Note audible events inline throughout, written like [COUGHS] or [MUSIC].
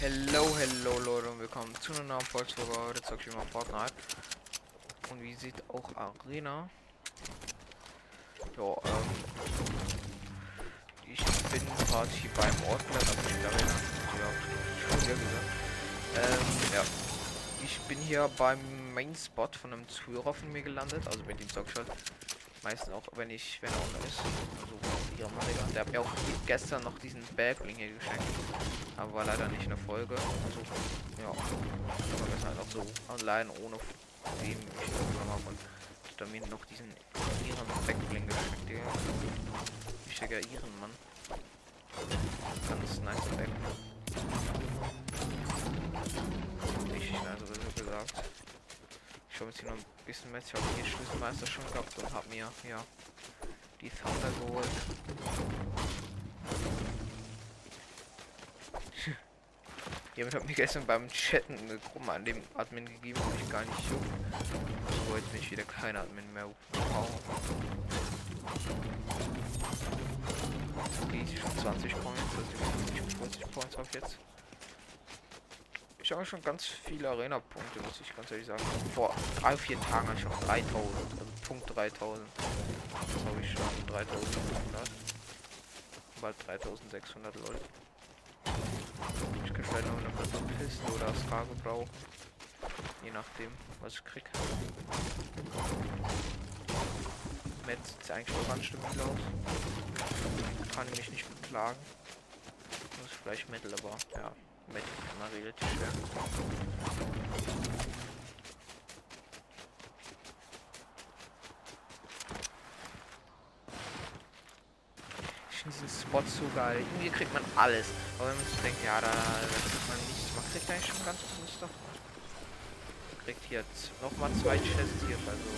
Hello, hello Leute und willkommen zu einer neuen Folge. Heute zeige ich mal Fortnite. Und wie sieht auch Arena. Ja, ähm, ich bin hier beim Ortplatz, also nicht Arena. Ja, schon gesagt. Ähm, ja. Ich bin hier beim Main Spot von einem Zuhörer von mir gelandet, also mit dem Zockschalt. Meistens auch, wenn ich, wenn er unten ist. Also, Monitor. Der hat mir auch gestern noch diesen Backling hier geschenkt. Aber war leider nicht in der Folge. Also, ja. Aber das halt auch so allein ohne dem ich habe und dann mir noch diesen ihren Backbling geschenkt. Der wichtiger ihren Mann. Ganz nice Back. Richtig nice, so gesagt. Ich habe jetzt hier noch ein bisschen mehr. Ich habe hier Schlüsselmeister schon gehabt und habe mir ja die Thunder geholt. Jemand hat mir gestern beim Chatten eine Gruppe an dem Admin gegeben, wo ich gar nicht juckt. So jetzt bin ich wieder kein Admin mehr. Okay, ich schon 20 Points, also ich 40 Points habe jetzt. Ich habe schon ganz viele Arena-Punkte, muss ich ganz ehrlich sagen. Vor drei, vier Tagen habe ich schon 3000, also Punkt 3000. Jetzt habe ich schon 3500. Bald 3600 Leute. Ich kann vielleicht noch eine Piste oder Astra gebrauchen. Je nachdem, was ich krieg. Met sieht eigentlich auch ganz stabil aus. Kann ich mich nicht beklagen. Ist vielleicht Metal, aber ja, Metal ist immer relativ schwer. Diesen Spot so. Irgendwie kriegt man alles. Aber wenn man sich denkt, ja, da, kriegt man nichts. Man kriegt eigentlich schon ganz gutes Stuff. Man kriegt hier nochmal zwei Chests hier, also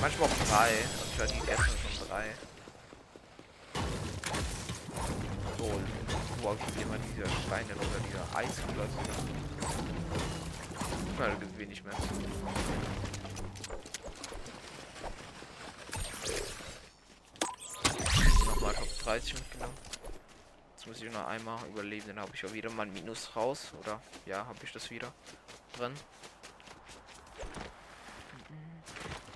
manchmal auch drei. Und ich war die ersten schon drei. So, wo habe ich immer diese Steine oder diese Eisklötze. Na, da gibt wenig mehr. 30 mitgenommen. Jetzt muss ich noch einmal überleben, dann habe ich auch wieder mal Minus raus. Oder ja, habe ich das wieder drin.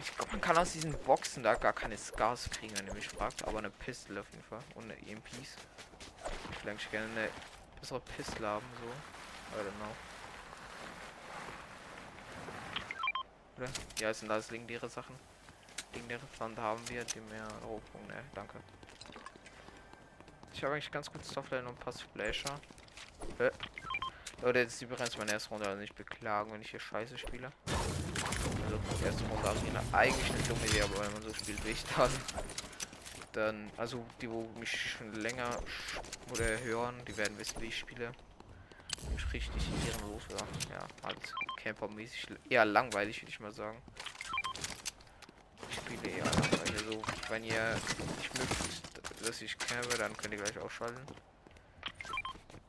Ich glaube, man kann aus diesen Boxen da gar keine Scars kriegen, wenn ihr mich fragt. Aber eine Pistole auf jeden Fall. Und eine EMPs. Eigentlich gerne eine bessere Pistole haben, so. I don't know. Ja, sind das legendäre Sachen. Legendäre Pfand haben wir, die mehr Rohpunkte. Ne, danke. Ich habe eigentlich ganz gut Software und ein paar Splasher. Äh. Leute, jetzt ist übrigens meine erste Runde, also nicht beklagen, wenn ich hier scheiße spiele. Also erste Runde Arena eigentlich eine dumme Idee, aber wenn man so spielt wie ich dann, dann, also die, wo mich schon länger oder hören, die werden wissen, wie ich spiele. Mich richtig ehrenlos oder ja, halt campermäßig eher langweilig, würde ich mal sagen. Ich spiele eher langweilig, also wenn ihr nicht mögt, dass ich käme, dann könnt ihr gleich ausschalten.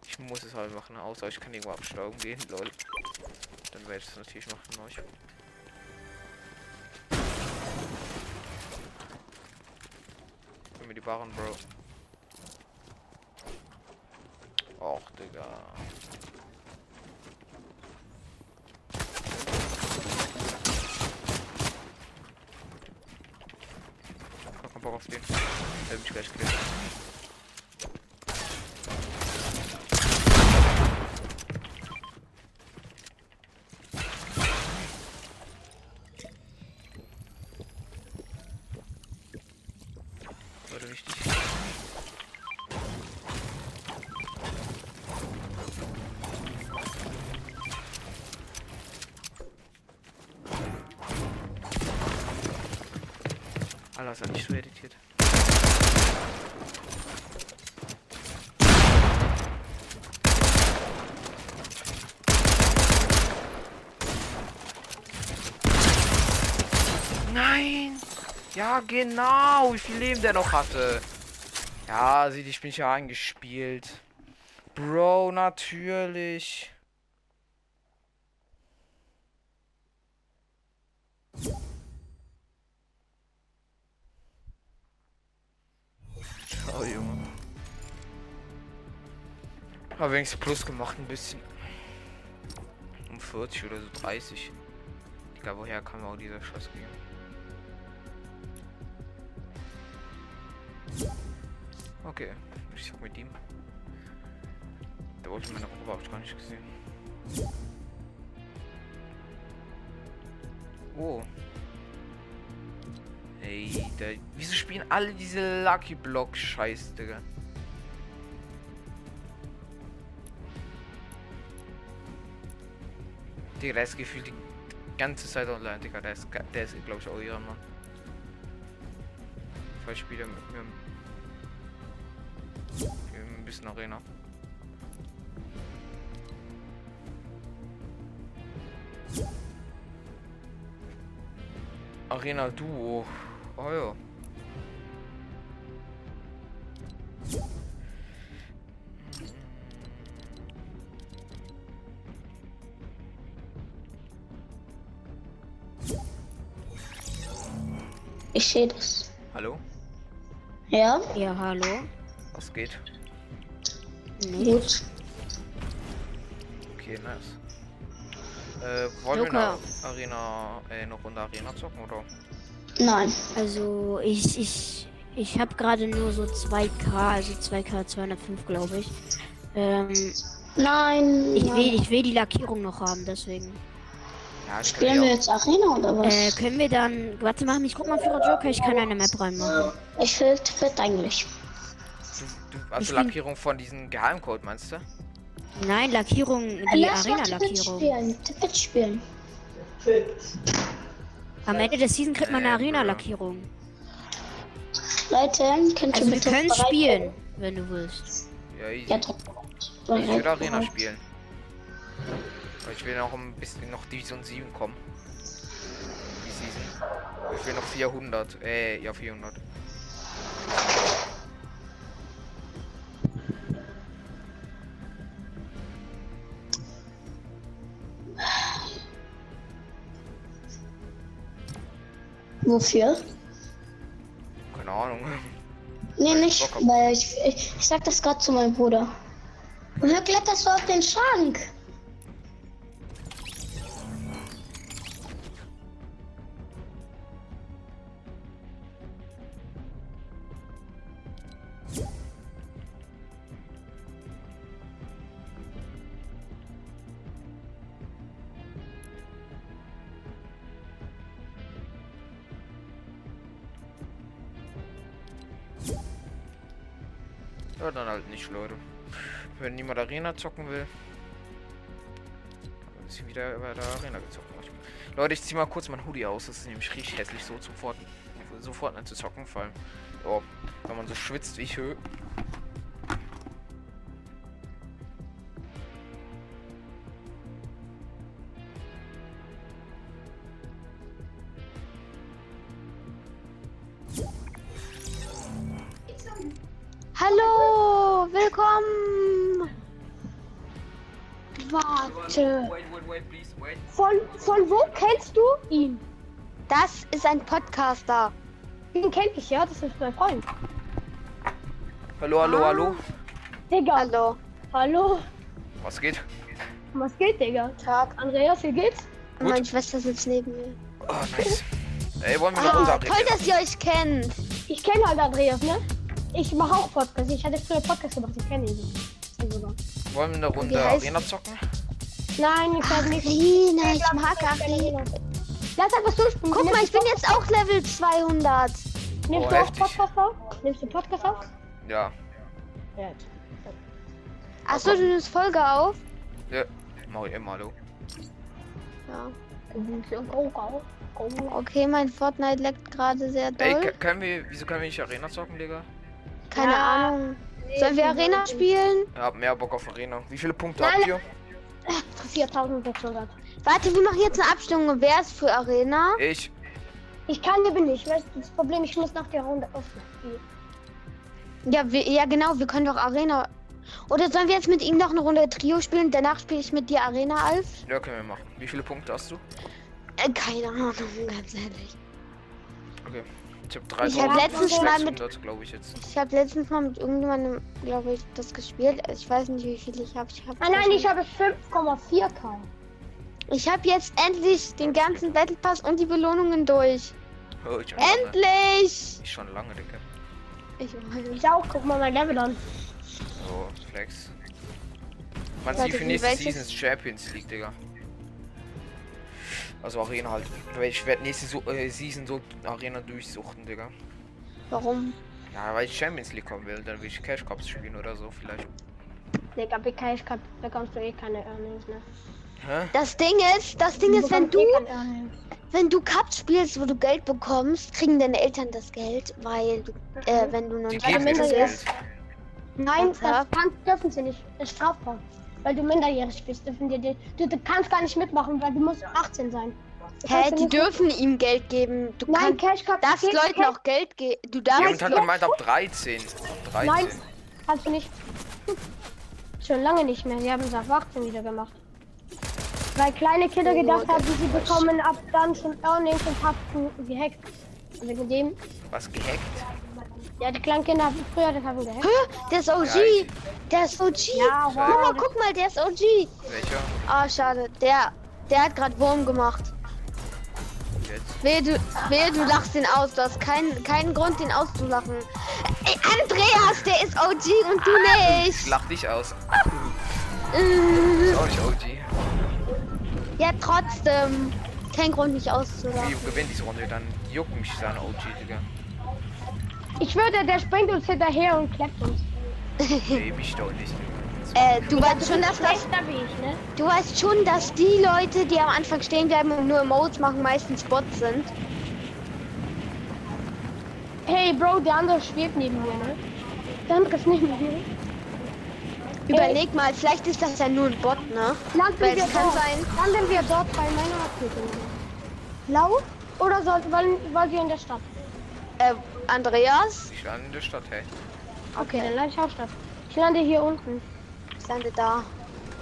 Ich muss es halt machen, außer ich kann irgendwo abstauben gehen, lol. Dann werde ich es natürlich machen euch. Gib mir die Barren, Bro. Och, Digga. Bock auf den. Der mich Alter, ist ja nicht so editiert. Nein! Ja, genau! Wie viel Leben der noch hatte. Ja, sieh, ich bin ja eingespielt. Bro, natürlich. Aber wenigstens Plus gemacht ein bisschen. 45 oder so 30. Digga, woher kam auch dieser Schuss gehen? Okay, ich sag mit ihm. Der wollte meine Probe, hab gar nicht gesehen. Oh. Ey, der, wieso spielen alle diese Lucky Block Scheiß, Digga? Digga, der ist gefühlt die ganze Zeit online, Digga. Der ist, der ist glaube ich, auch ihrer Mann. Zwei Spieler mit mir. Ein bisschen Arena. Arena Duo. Oh ja. Ich sehe das. Hallo? Ja? Ja, hallo. Was geht? Gut. Okay, nice. Äh, wollen Luca. wir eine Arena, äh, eine Runde Arena zocken oder? Nein. Also ich ich ich habe gerade nur so 2K, also 2K 205 glaube ich. Ähm, Nein. ich nein. will ich will die Lackierung noch haben, deswegen. Ja, Spielen wir jetzt Arena oder was? Äh, können wir dann warte mal, ich guck mal für Joker, ich kann eine Map reinmachen. ich will fit eigentlich. Du, du, also Ich bin- Lackierung von diesem Geheimcode, meinst du? Nein, Lackierung, die Lass mal Arena Tippet Lackierung. spielen. Tippet spielen. Am Ende des Season kriegt man eine Äh, Arena Bruder. Lackierung. Leute, könnt ihr Also wir können spielen, wenn du willst. Ja, easy. Ja, ich will Arena spielen. Ich will noch ein bisschen noch Division 7 kommen. Die Season. Ich will noch 400. Äh, ja 400. Wofür? Keine Ahnung. Nee, nicht, weil ich, ich, ich sag das gerade zu meinem Bruder. Woher kletterst du auf den Schrank? Nicht, Leute. Wenn niemand Arena zocken will, ist sie wieder bei der Arena gezockt. Leute, ich zieh mal kurz mein Hoodie aus. Das ist nämlich richtig hässlich, so sofort, sofort zocken, vor allem. Ja, wenn man so schwitzt wie ich. Podcaster. Den kenn ich, ja. Das ist mein Freund. Hallo, hallo, Ah. hallo. Digga. Hallo. Hallo. Was geht? Was geht, Digga? Tag. Andreas, wie geht's? Gut. Meine Schwester sitzt neben mir. Oh, nice. Ey, wollen wir eine Runde Ah, Arena? toll, dass ihr euch kennt. Ich kenne halt Andreas, ne? Ich mache auch Podcast. Ich hatte früher Podcast gemacht. Ich kenne ihn. Also, Wollen wir eine Runde Arena zocken? Nein, ich sag nicht. Arena, ich mag Arena. Lass einfach so spielen. Guck mal, ich bin jetzt auch Level 200. Nimmst Oh, du auch. Podcast auf? Nimmst du Podcast auf? Ja. Ja. Achso, du nimmst Folge auf? Ja. Mach ich immer, hallo. Ja. Okay, mein Fortnite leckt gerade sehr Ey, doll. k- können wir, wieso können wir nicht Arena zocken, Digga? Keine Ja. Ahnung. Sollen wir Arena spielen? Ich hab mehr Bock auf Arena. Wie viele Punkte Nein. habt ihr? 4600. Warte, wir machen jetzt eine Abstimmung. Wer ist für Arena? Ich. Ich kann bin ich. Weißt du, das Problem, ich muss nach der Runde öffnen. Ja, wir, ja genau, wir können doch Arena. Oder sollen wir jetzt mit ihm noch eine Runde Trio spielen? Danach spiele ich mit dir Arena, Alf? Ja, können wir machen. Wie viele Punkte hast du? Äh, keine Ahnung, ganz ehrlich. Okay. Ich hab Ich hab letztens mal mit- 3600, glaube ich jetzt. Ich habe letztens mal mit irgendjemandem, glaube ich, das gespielt. Ich weiß nicht, wie viel ich habe. Ich hab Ah nein, ich habe 5,4k. Ich habe jetzt endlich den ganzen Battle Pass und die Belohnungen durch. Oh, ich schon lange. Endlich! Ich schon lange, Digga. Ich. Ich auch, guck mal mein Level an. So, Flex. Man sieht für wie nächste Season Champions League, Digga. Also Arena halt. Weil Ich werde nächste so äh, Season so Arena durchsuchten, Digga. Warum? Ja, weil ich Champions League kommen will, dann will ich Cash Cups spielen oder so vielleicht. Digga, BK, ich kann, bekommst du eh keine Earnings, ne? Hä? Das Ding ist, das Ding ist, wenn eh du, wenn du Cups spielst, wo du Geld bekommst, kriegen deine Eltern das Geld, weil du, äh, wenn du noch Die nicht das ist. Nein, das kann, dürfen sie nicht. Das ist strafbar. Weil du minderjährig bist, dürfen die, die du, du kannst gar nicht mitmachen, weil du musst 18 sein. Du Hä, die nicht- dürfen ihm Geld geben. Du Nein, kannst, Cash darfst geht- Leuten Cash- auch Geld geben. Du darfst Jemand hat gemeint ab 13. Ab 13. Nein, kannst du nicht. Schon lange nicht mehr. Die haben es ab 18 wieder gemacht. Weil kleine Kinder Oh, gedacht das haben, sie bekommen ab dann schon Earnings und haben gehackt. Und wegen dem, Was gehackt? Ja, die kleinen Kinder haben früher das haben gehackt. Hä? Der ist OG. Ja, ich- Der ist OG. Ja, Guck mal, wow. guck mal, der ist OG. Welcher? Ah, schade. Der, der hat gerade Wurm gemacht. Jetzt. Wehe du, wehe, du lachst ihn aus. Du hast keinen, keinen Grund, ihn auszulachen. Ey, Andreas, der ist OG und du Ich nicht. lach dich aus. Auch nicht OG. Ja, trotzdem. Kein Grund, mich Wie auszulachen. gewinnt diese Runde? Dann juckt mich seine OG, Digga. Ich würde, der springt uns hinterher und klappt uns. Nee, mich doch nicht. Äh, du weißt schon, dass das, ich, ne? du weißt schon, dass die Leute, die am Anfang stehen bleiben und nur Emotes machen, meistens Bots sind. Hey, Bro, der andere schwebt neben mir, ne? Der andere ist nicht mit mir. Überleg mal, vielleicht ist das ja nur ein Bot, ne? Landen Weil wir kann dort. sein. Landen wir dort bei meiner Rakete. Blau? Oder soll, wollen, wollen wir in der Stadt? Äh, Andreas, Ich lande in der Stadt, hey. Okay, dann lande ich auch Stadt. Ich lande hier unten. ich lande da.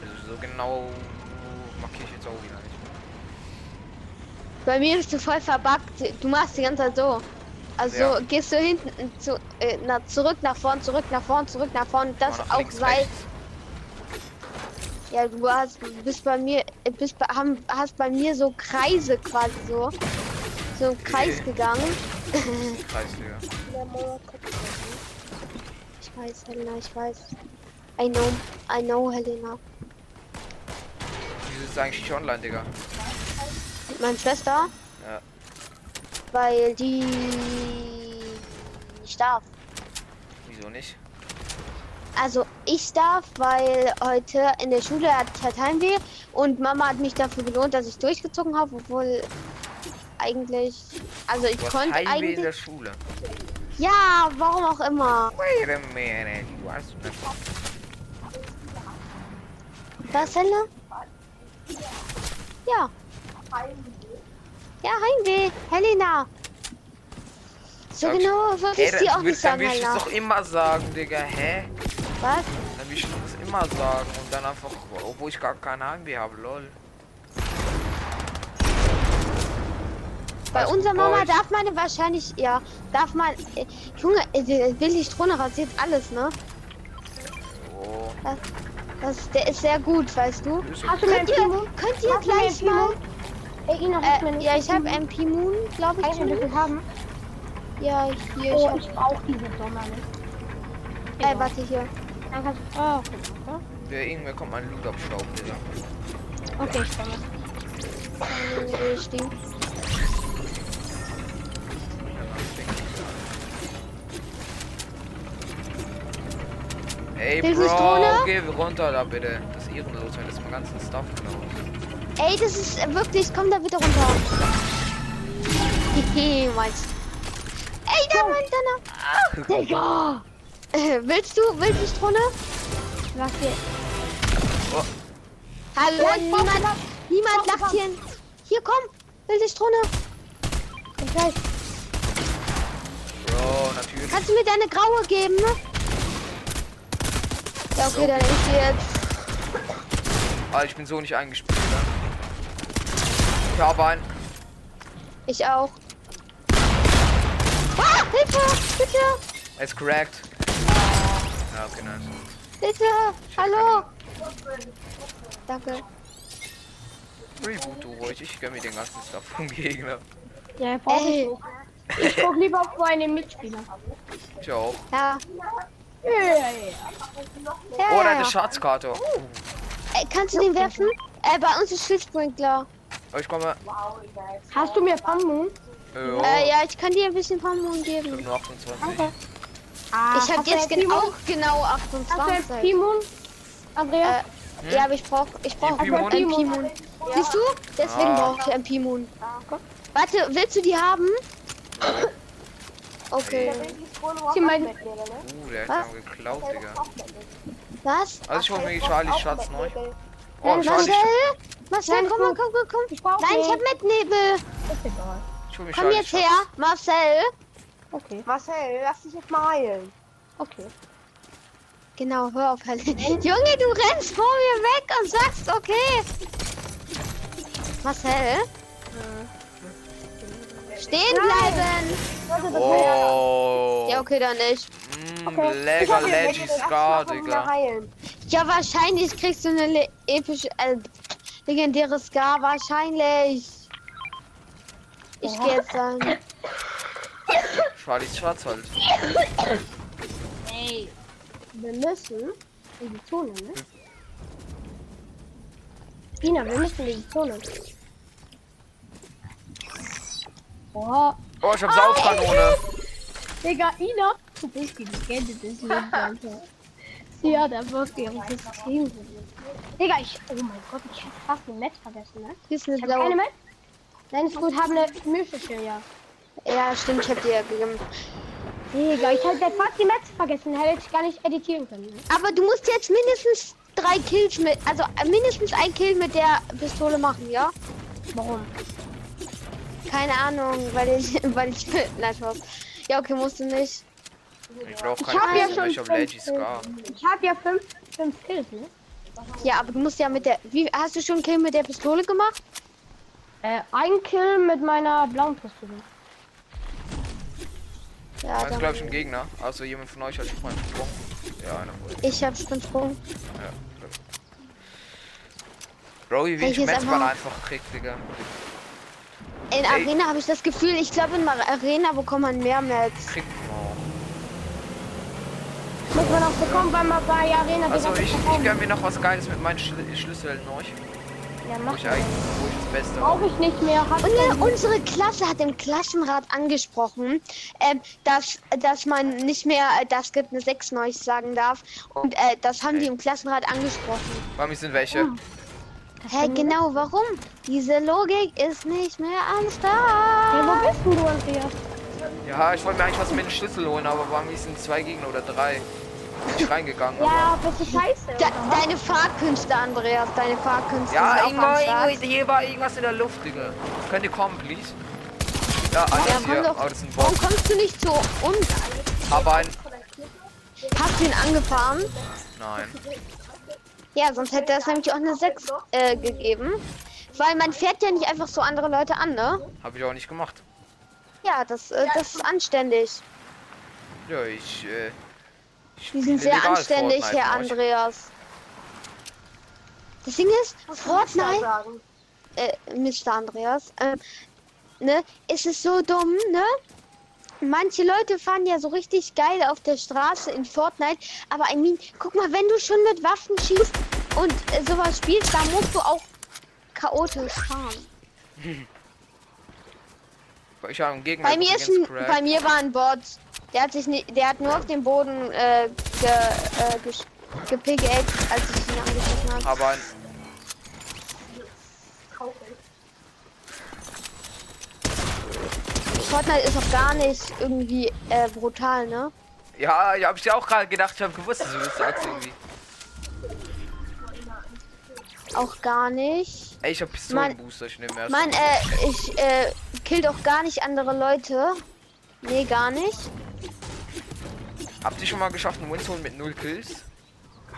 Also so genau markiere ich jetzt auch wieder nicht. Bei mir bist du voll verbuggt. Du machst die ganze Zeit so. Also Ja. gehst du hinten zu, äh, na, zurück nach vorn, zurück nach vorn, zurück nach vorn. Das nach auch rechts. Ja, du hast, bist bei mir, äh, bist bei, haben, hast bei mir so Kreise quasi so. So im Kreis Okay. gegangen. Kreis, Digga. Ich weiß, Helena, ich weiß. I know, I know, Helena. Wieso ist eigentlich nicht online, Digga? Meine Schwester, Ja. weil die nicht darf. Wieso nicht? Also ich darf, weil heute in der Schule hat ich halt Heimweh und Mama hat mich dafür belohnt, dass ich durchgezogen habe, obwohl eigentlich, also ich hast konnte Heimweh in der eigentlich, Schule. ja, warum auch immer. Wait a minute. Hast nicht. Was, Helena? Ja. Ja, Heimweh, Helena. So Sag ich- genau würde Hey, ich dann dir auch nicht dann sagen, will ich doch immer sagen, Digga. Hä? Was? Dann will ich das immer sagen und dann einfach, obwohl ich gar keine Heimweh habe, lol. Bei Alles unserer Mama euch? darf man wahrscheinlich, ja, darf man, äh, Junge, äh, der Willi-Strone rasiert alles, ne? Oh. Das, der ist sehr gut, weißt du? Hast Könnt ihr, könnt ihr Hast gleich mal, Ey, Ina, äh, ja, ich habe? MP Moon, glaube ich. Kann ich ein drin. bisschen haben? Ja, hier, ich Oh, hab, ich brauche diese Sommer nicht. äh, warte, hier. Dann kannst du. Oh, okay. Der irgendwer kommt mein Loot abstauben, Digga. Okay, ich komme. Äh, stehen. Ey, Bro, geh runter da bitte. Das ist ehrenlos, wenn das mein ganzen Stuff klaut. Ey, das ist äh, wirklich, komm da bitte runter. [LAUGHS] Hehe, Ey, da, Mann, da, [LAUGHS] Digga! da. Äh, willst du, willst du Strone? Was hier? Oh, Hallo, Ja, niemand, was. niemand brauch lacht hier. Hier, komm, wilde Strone. Ich weiß. Bro, natürlich. Kannst du mir deine graue geben, ne? Ja, okay, dann ich jetzt. Ah, ich bin so nicht eingespielt, ne? Ich habe einen. Ich auch. Ah, Hilfe! Bitte! Er ist cracked. Ja, okay, nice. Bitte! Hallo! Danke. Reboot du ruhig, ich gönn mir den ganzen Stuff vom Gegner. Ja, brauche ich Ey. nicht. Ich guck lieber auf meine Mitspieler. Ich auch. Ja. Ja, ja, ja. ja, Oh, ja, deine ja. Schatzkarte. Ey, kannst du den werfen? Äh, bei uns ist Schildsprinkler. Oh, ich komme. Hast du mir Pammun? Äh, Äh, ja, ich kann dir ein bisschen Pammun Ich geben. bin nur 28. Ah, Ich habe hast jetzt gen auch genau Hast du jetzt 28. Pimon? Andreas? Äh, ja, aber ich brauch, ich brauch einen Pimon. Siehst du? Deswegen Ah. brauche ich einen Pimon. Warte, willst du die haben? Okay. Zieh mein, Uh, der hat Was? ja geklaut, Digga. Was? Also ich hol mir Charlie Schatz neu. Oh, Nein, Charlie Marcel? Marcel, Nein, komm mal, komm, komm, komm. ich brauche Nein, ich hab Mitnebel. Ist egal. Ich hol mir Komm Charlie jetzt Schatz. her, Marcel. Okay, Marcel, lass dich jetzt mal heilen. okay. Genau, hör auf, Helen. [LAUGHS] Junge, du rennst vor mir weg und sagst, okay. Marcel? Stehen bleiben. Oh. Ja, okay, dann nicht. Mm, Okay. lecker Leggy Scar, Digga. Ja, wahrscheinlich kriegst du eine le epische, äh, legendäre Scar. Wahrscheinlich. Ich gehe jetzt dann. Charlie Schatz halt. Ey, wir müssen in die Zone, ne? Ina, wir müssen in die Zone. Boah, Oh, ich hab Saugkanone. Digga, Ina, du bist die Legende des Lebens, [LAUGHS] Alter. Sie hat einfach ihre System Digga, ich, oh mein Gott, ich hab fast ein Metz vergessen, ne? Hier ist eine Ich hab keine blaue. Metz. Nein, ist gut, haben eine mystische, ja. Ja, stimmt, ich hab dir ja gegeben. Digga, ich hätte fast die Metz vergessen, hätte ich gar nicht editieren können. Ne? Aber du musst jetzt mindestens drei Kills mit, also äh, mindestens ein Kill mit der Pistole machen, ja? Warum? Keine Ahnung, weil ich, [LAUGHS] weil ich, nein, Spaß. [LAUGHS] Ja, okay, musst du nicht. Ich brauch Ich keine hab ja Pilze, schon weil ich hab. Ich hab ja fünf, fünf Kills, ne? Ja, aber du musst ja mit der, wie, hast du schon einen Kill mit der Pistole gemacht? Äh, ein Kill mit meiner blauen Pistole. Ja, Das ist glaube ich ein Gegner. Also jemand von euch hat schon mal einen Sprung. Ja, einer euch. ich hab Sprintsprung. Ja. glaub ich. Bro, wie wenig Metz man einfach- einfach kriegt, Digga. In Ey. Arena habe ich das Gefühl, ich glaube in Arena bekommt man mehr Metz. Kriegt man Muss man auch bekommen, weil man bei Arena. Also ich, ich verkaufen. gönn mir noch was Geiles mit meinen Schl Schlüsseln neu. Ja, mach ich eigentlich, wo ich das Beste Brauche ich nicht mehr. Und äh, unsere Klasse hat im Klassenrat angesprochen, ähm, dass, dass man nicht mehr äh, das gibt eine 6 neu sagen darf. Und äh, das haben die im Klassenrat angesprochen. Bei mir sind welche. Hä, genau, warum? Diese Logik ist nicht mehr am Ja, Start. wo bist denn du, Andreas? Ja, ich wollte mir eigentlich was mit den Schlüssel holen, aber bei mir sind zwei Gegner oder drei. Bin ich reingegangen. Ja, bist du scheiße? De deine Fahrkünste, Andreas, deine Fahrkünste Ja, sind auch irgendwo, am Start. irgendwo, hier war irgendwas in der Luft, Digga. Könnt ihr kommen, please? Ja, Ja, alles komm hier. doch. Oh, das ist ein Warum kommst du nicht zu uns? Aber ein... Hast du ihn angefahren? Nein. Ja, sonst hätte es nämlich auch eine 6 äh, gegeben. Weil man fährt ja nicht einfach so andere Leute an, ne? Habe ich auch nicht gemacht. Ja, das, äh, das ist anständig. Ja, ich, äh... Ich Die sind sehr anständig, Fortnite Herr. Andreas. Das Ding ist, Fortnite, sagen. äh, Mr. Andreas, äh, ne, es ist so dumm, ne? Manche Leute fahren ja so richtig geil auf der Straße in Fortnite, aber I mean, guck mal, wenn du schon mit Waffen schießt und äh, sowas spielst, da musst du auch chaotisch fahren. Ich habe einen Gegner Bei mir ist ein, bei mir war ein Bot. Der hat sich nicht, der hat nur auf dem Boden äh, ge, äh, gesch- gepickaxed, als ich ihn angegriffen habe. Aber ein... Fortnite ist auch gar nicht irgendwie äh, brutal, ne? Ja, ja, hab ich ja auch gerade gedacht, ich habe gewusst, dass du das sagst irgendwie. Auch gar nicht. Ey, ich hab Pistolenbooster, ich nehme erst. Mann, äh, ich äh, kill doch gar nicht andere Leute. Nee, gar nicht. Habt ihr schon mal geschafft, einen Win mit null Kills?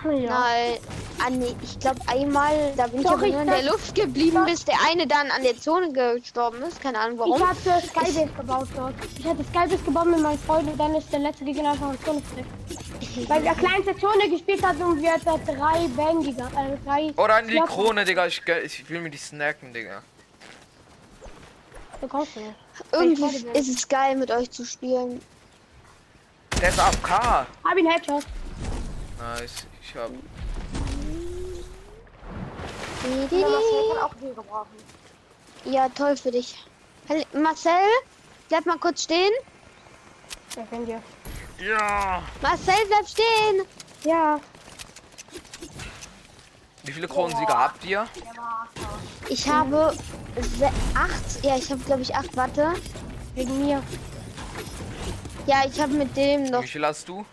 Ja. Nein. Ah, nee, ich glaube einmal, da bin Doch, ich ich nur in der Luft geblieben, bis der eine dann an der Zone gestorben ist. Keine Ahnung Ich warum. hatte Skybase gebaut dort. Ich hatte Skybase gebaut mit meinem Freund und dann ist der letzte Gegner einfach in Zone gekriegt. Weil wir kleinste Zone gespielt hat und wir da drei Bang gegangen. Äh, drei Oder an die Ja. Krone, Digga. Ich, ge- ich will mir die snacken, Digga. Du kommst nicht. Irgendwie ist es geil, mit euch zu spielen. Der ist AFK. Hab ihn Headshot. Nice. Ich hab. Ja, Marcel kann auch hier gebrauchen. Ja, toll für dich. Marcel, bleib mal kurz stehen. Der kennt ihr. Ja. Marcel, bleib stehen. Ja. Wie viele Kronensieger habt ihr? Ich habe acht. Ja, ich habe glaube ich acht. Warte. Wegen mir. Ja, ich habe mit dem noch. Wie viel hast du?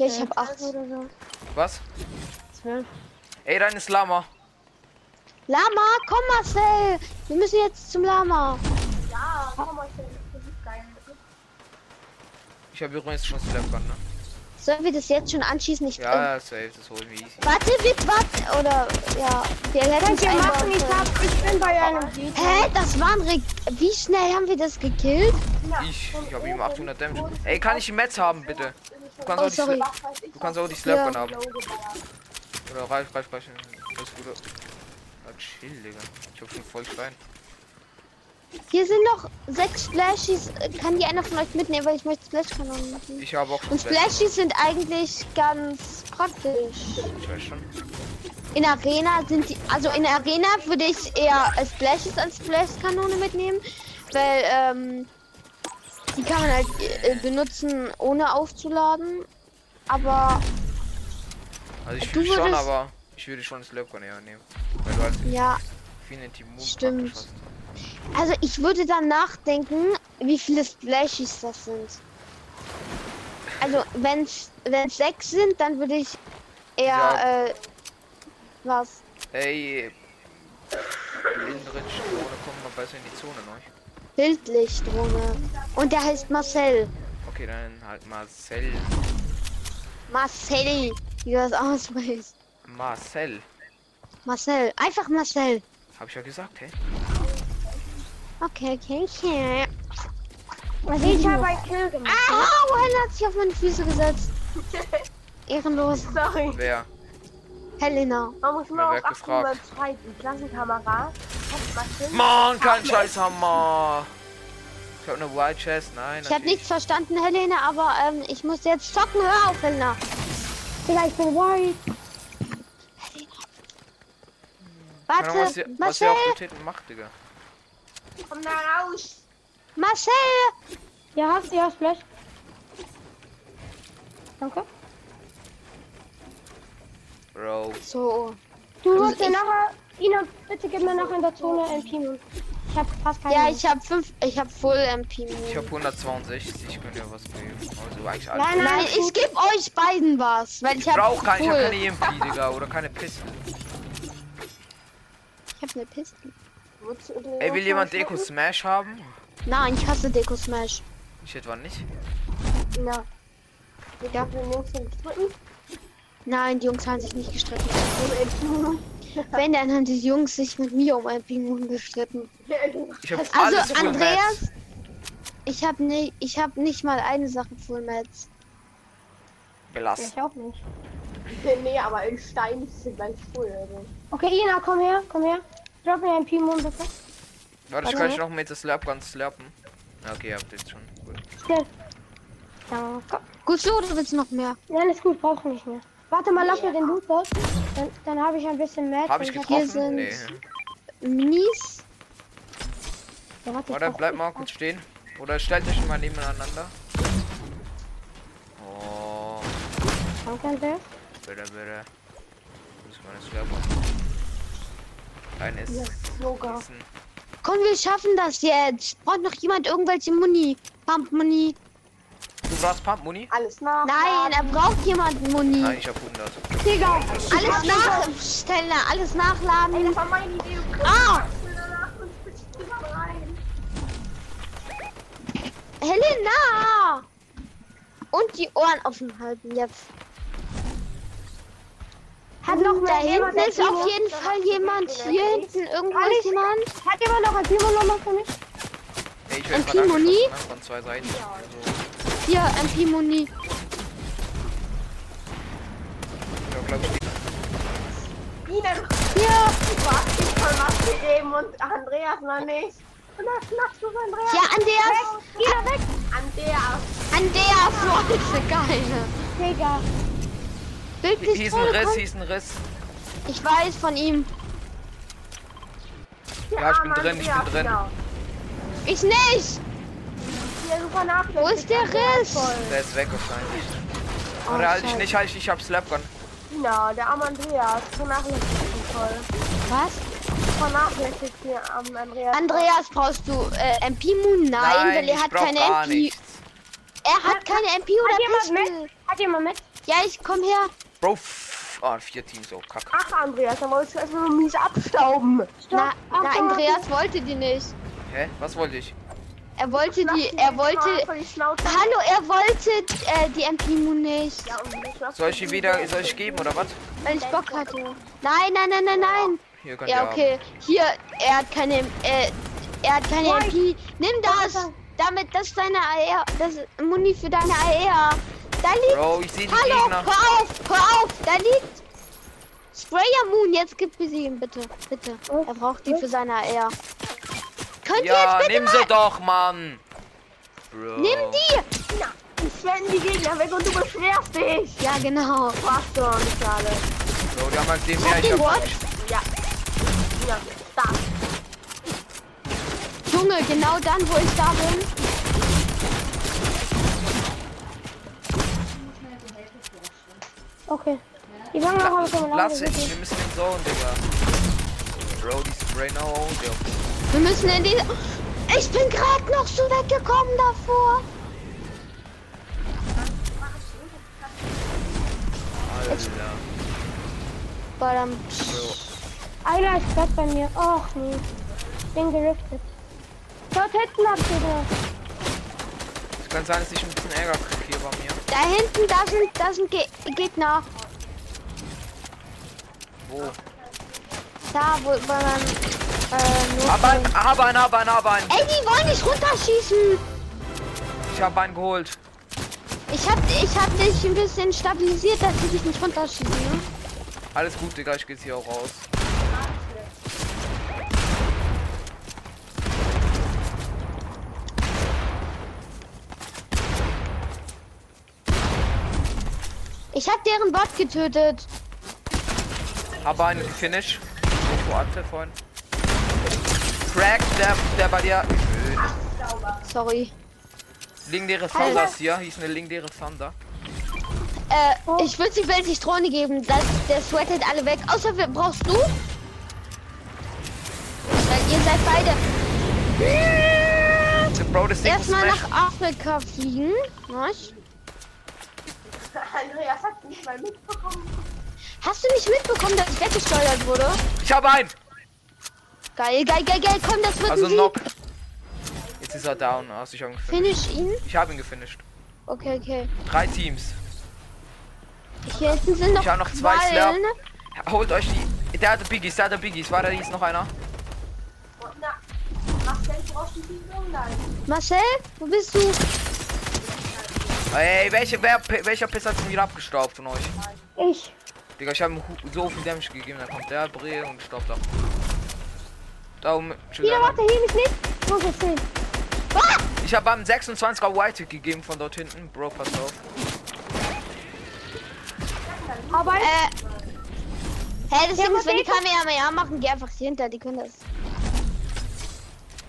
Ja, ich habe acht. Oder so. Was? Zwölf. Ey, dein ist Lama. Lama, komm Marcel. Wir müssen jetzt zum Lama. Ja, komm mal, das ist geil. Ich habe übrigens schon Slapgun, ne? Sollen wir das jetzt schon anschießen? Ich Ja, ja, safe, das holen wir easy. Warte, wir warten. Oder ja, wir hätten es machen, ich, hab, ich bin bei einem. Hä, das waren Re Wie schnell haben wir das gekillt? Ich, ich habe ihm 800 Damage. Ey, kann ich die Metz haben, bitte? Du kannst Oh, auch die, sorry. Sla- du kannst auch die Slapgun Ja. haben. Oder reicht, reicht, reicht. Alles gut. Ja, chill, Digga. Ich hab schon voll Stein. Hier sind noch sechs Splashies. Kann die einer von euch mitnehmen, weil ich möchte Splash-Kanonen machen. Ich habe auch Und. Splashies sind eigentlich ganz praktisch. Ich weiß schon. In Arena sind die, also in Arena würde ich eher Splashes als Splash-Kanone mitnehmen, weil ähm, die kann man halt äh, benutzen, ohne aufzuladen. Aber Also ich fühle schon, würdest- aber ich würde schon Slapgun eher nehmen. Weil du halt ja, Stimmt. also ich würde dann nachdenken, wie viele Splashies das sind. Also wenn es sechs sind, dann würde ich eher Ja. äh, was? Ey, Lindrich, Drohne kommen mal besser in die Zone, ne? Bildlichtdrohne. Und der heißt Marcel. Okay, dann halt Marcel. Marcel, wie du das aussprichst. Marcel. Marcel, einfach Marcel. Hab ich ja gesagt, hä? Okay, okay, okay. Also ich habe ein Kill gemacht. Ah, Wayne hat sich auf meine Füße gesetzt. [LAUGHS] Ehrenlos. Sorry. Wer? Helena. Man muss wird auf achten beim zweiten. Klassenkamera. Mann, kein Scheißhammer! Ich hab eine White Chest, nein. Ich habe natürlich. nichts verstanden, Helena, aber ähm, ich muss jetzt zocken. Hör auf, Helena. Ich bin white. Keine Ahnung, was Warte, ihr, was ihr Marcel, auf den Titten macht, Digga. Komm da raus. Marcel. Ja, hast du ja Splash. Danke. Bro. So. Du Also musst ja ich- nachher. Ina, bitte gib mir nachher in der Zone Pimon. Ich hab fast keine. Ja, ich habe fünf, ich habe Full MP. Ich hab 162, ich könnte ja was geben. Also eigentlich alles. Nein, Nein, ich gebe euch beiden was, weil ich, ich brauch kein, ich hab keine EMP, Digga, oder keine Piste. Ich Pistole. Wozu- du- Ey, will jemand? Deko Smash haben? Nein, ich hasse Deko Smash. Ich etwa nicht. Wir Ja. ja. den Jungs den dritten. Nein, die Jungs haben sich nicht gestritten. Wenn, dann haben die Jungs sich mit mir um ein Pinguin gestritten. Ich hab Also alles Andreas, ich habe nicht, ich habe nicht mal eine Sache Full Mats. Belass. Ich auch nicht. nee, aber in Stein ist sie gleich voll. Also. Okay, Ina, komm her, komm her. Drop mir ein Pimon bitte. Warte, ich kann ich noch mit der Slapgun slappen. Ja, Okay, ihr habt jetzt schon. Gut. Schnell. Danke. Gut so, oder willst du noch mehr? Nein, ist gut, brauch nicht mehr. Warte mal, lass mir den Loot dort. Dann, dann habe ich ein bisschen mehr. Hab ich hier getroffen? sind- Nee. Minis? Ja, warte, brauch- bleib mal kurz stehen. Oder stellt euch mal nebeneinander. Oh, Danke, Andreas. bitte, bitte. Das ist meine Slapgun. Ein ist. Ein- Komm, wir schaffen das jetzt. Braucht noch jemand irgendwelche Muni? Pump Muni? Du brauchst Pump Muni? Alles nach. Nein, er braucht jemand Muni. Nein, ich hab 100. Digga, Alles nachstellen, alles nachladen. Das war meine Idee. Ah, und. Helena! Und die Ohren offen halten jetzt. hat noch Da mehr hinten ist auf jeden Fall jemand. Hier hinten irgendwo Kann ist jemand. Hat jemand noch ein Pimon nochmal für mich? Ey, ich Pimoni? angeschossen, ne, Von zwei Seiten. Also, Hier, MP Muni. glaube ich. Ihnen Ja. was ich schon was gegeben und Andreas noch nicht. Und dann knackst du Andreas. Ja, Andreas. Geh da weg. Andreas. Andreas wollte geil. Digga. Hier ist ein Riss, hier ist ein Riss. Ich weiß von ihm. Ja, ich bin drin, ich bin drin. wieder. Ich nicht. So vernachlässigt Wo ist der Riss? voll. Der ist weg wahrscheinlich. Oh, Oder halt ich nicht, halt ich, ich hab Slapgun. Tina, der arme Andreas. Vernachlässigt ihn voll. Was? Vernachlässigt den armen Andreas. Andreas, brauchst du äh, MP-Moon? Nein, weil er hat keine MP. nichts. Er hat keine MP Hat oder jemand Pistole. mit? Hat jemand mit? Ja, ich komm her. Bro, ah, vier Teams, oh kack. Ach, Andreas, dann wolltest du erstmal so mies abstauben. Na, Ach, na, so. Andreas wollte die nicht. Hä? Was wollte ich? Er wollte die, er wollte. Die. Hallo, er wollte äh, die MP-Moon nicht. Soll ich ihn wieder, soll ich geben oder was? Weil ich Bock hatte. Nein, nein, nein, nein, nein. Hier Ja, haben. okay. Hier, er hat keine, äh, er hat keine. MP. Nimm das. Damit, das ist deine AR. Das ist Muni für deine AR. Da liegt. Bro, ich sehe die Hallo, Gegner. hör auf, hör auf. Da liegt. Sprayer Moon, jetzt gib sie ihm, bitte. Bitte. Er braucht die für seine AR. Könnt ihr Ja, jetzt bitte nimm mal. sie doch, Mann. Bro. Nimm die. Ja, ich wende die Gegner weg und du beschwerst dich. Ja, genau. Warst du noch nicht alle. Bro, die haben halt den mehr. Ich ihr hab? Ja. Ja, stark. Junge, genau dann, wo ich da bin. Okay. Die fangen auch mal Lass ihn, wir müssen den Zone, Digga. Bro, die Spray no, der Wir müssen in die. Ich bin gerade noch so weggekommen davor. Alter. Badam. Einer ist gerade bei mir. Och nee. Bin geriftet. Dort hinten habt ihr da. Es kann sein, dass ich ein bisschen Ärger krieg hier bei mir. Da hinten, da sind, da sind Ge Gegner. Wo? Da, wo, wo man. Äh, Hab einen, hab einen, hab einen, hab einen. Ey, die wollen nicht runterschießen. Ich hab einen geholt. Ich hab, ich hab dich ein bisschen stabilisiert, dass sie dich nicht runterschießen, ne? Alles gut, Digga, ich geh jetzt hier auch raus. Ich hab deren Bot getötet. Hab einen Finish. Ich wo hatte vorhin. Crack, der, der bei dir. Sorry. Legendäre Thunders hier. Hieß eine legendäre Thunder. Äh, ich würde die Welt nicht Drohne geben. Das, der sweatet alle weg. Außer wir, brauchst du? Weil ihr seid beide. Bro, das ist Erstmal nach Afrika fliegen. Was? Andreas hat nicht mal mitbekommen. Hast du nicht mitbekommen, dass ich weggesteuert wurde? Ich hab einen. Geil, geil, geil, geil. Komm, das wird Also ein Sieg. Knock. Jetzt ist er down. Also ich hab ihn gefinisht. Finish ihn. Ich hab ihn gefinisht. Okay, okay. Drei Teams. Hier hinten sind noch Ich hab noch zwei. Slap. Holt euch die. Der hatte Biggies, der hatte Biggies. War da ist noch einer? Marcel, wo bist du? Ey, welche, wer, welcher Piss hat wieder abgestaubt von euch? Ich. Digga, ich habe so viel Damage gegeben, dann kommt der Bre und staubt ab. Da oben. Hier, warte, hier mich nicht. Muss jetzt sehen. Ich habe am 26er White gegeben von dort hinten. Bro, pass auf. Aber Äh. Hä, das Ding ist, wenn die? Kamehameha machen, geh einfach hinter, die können das.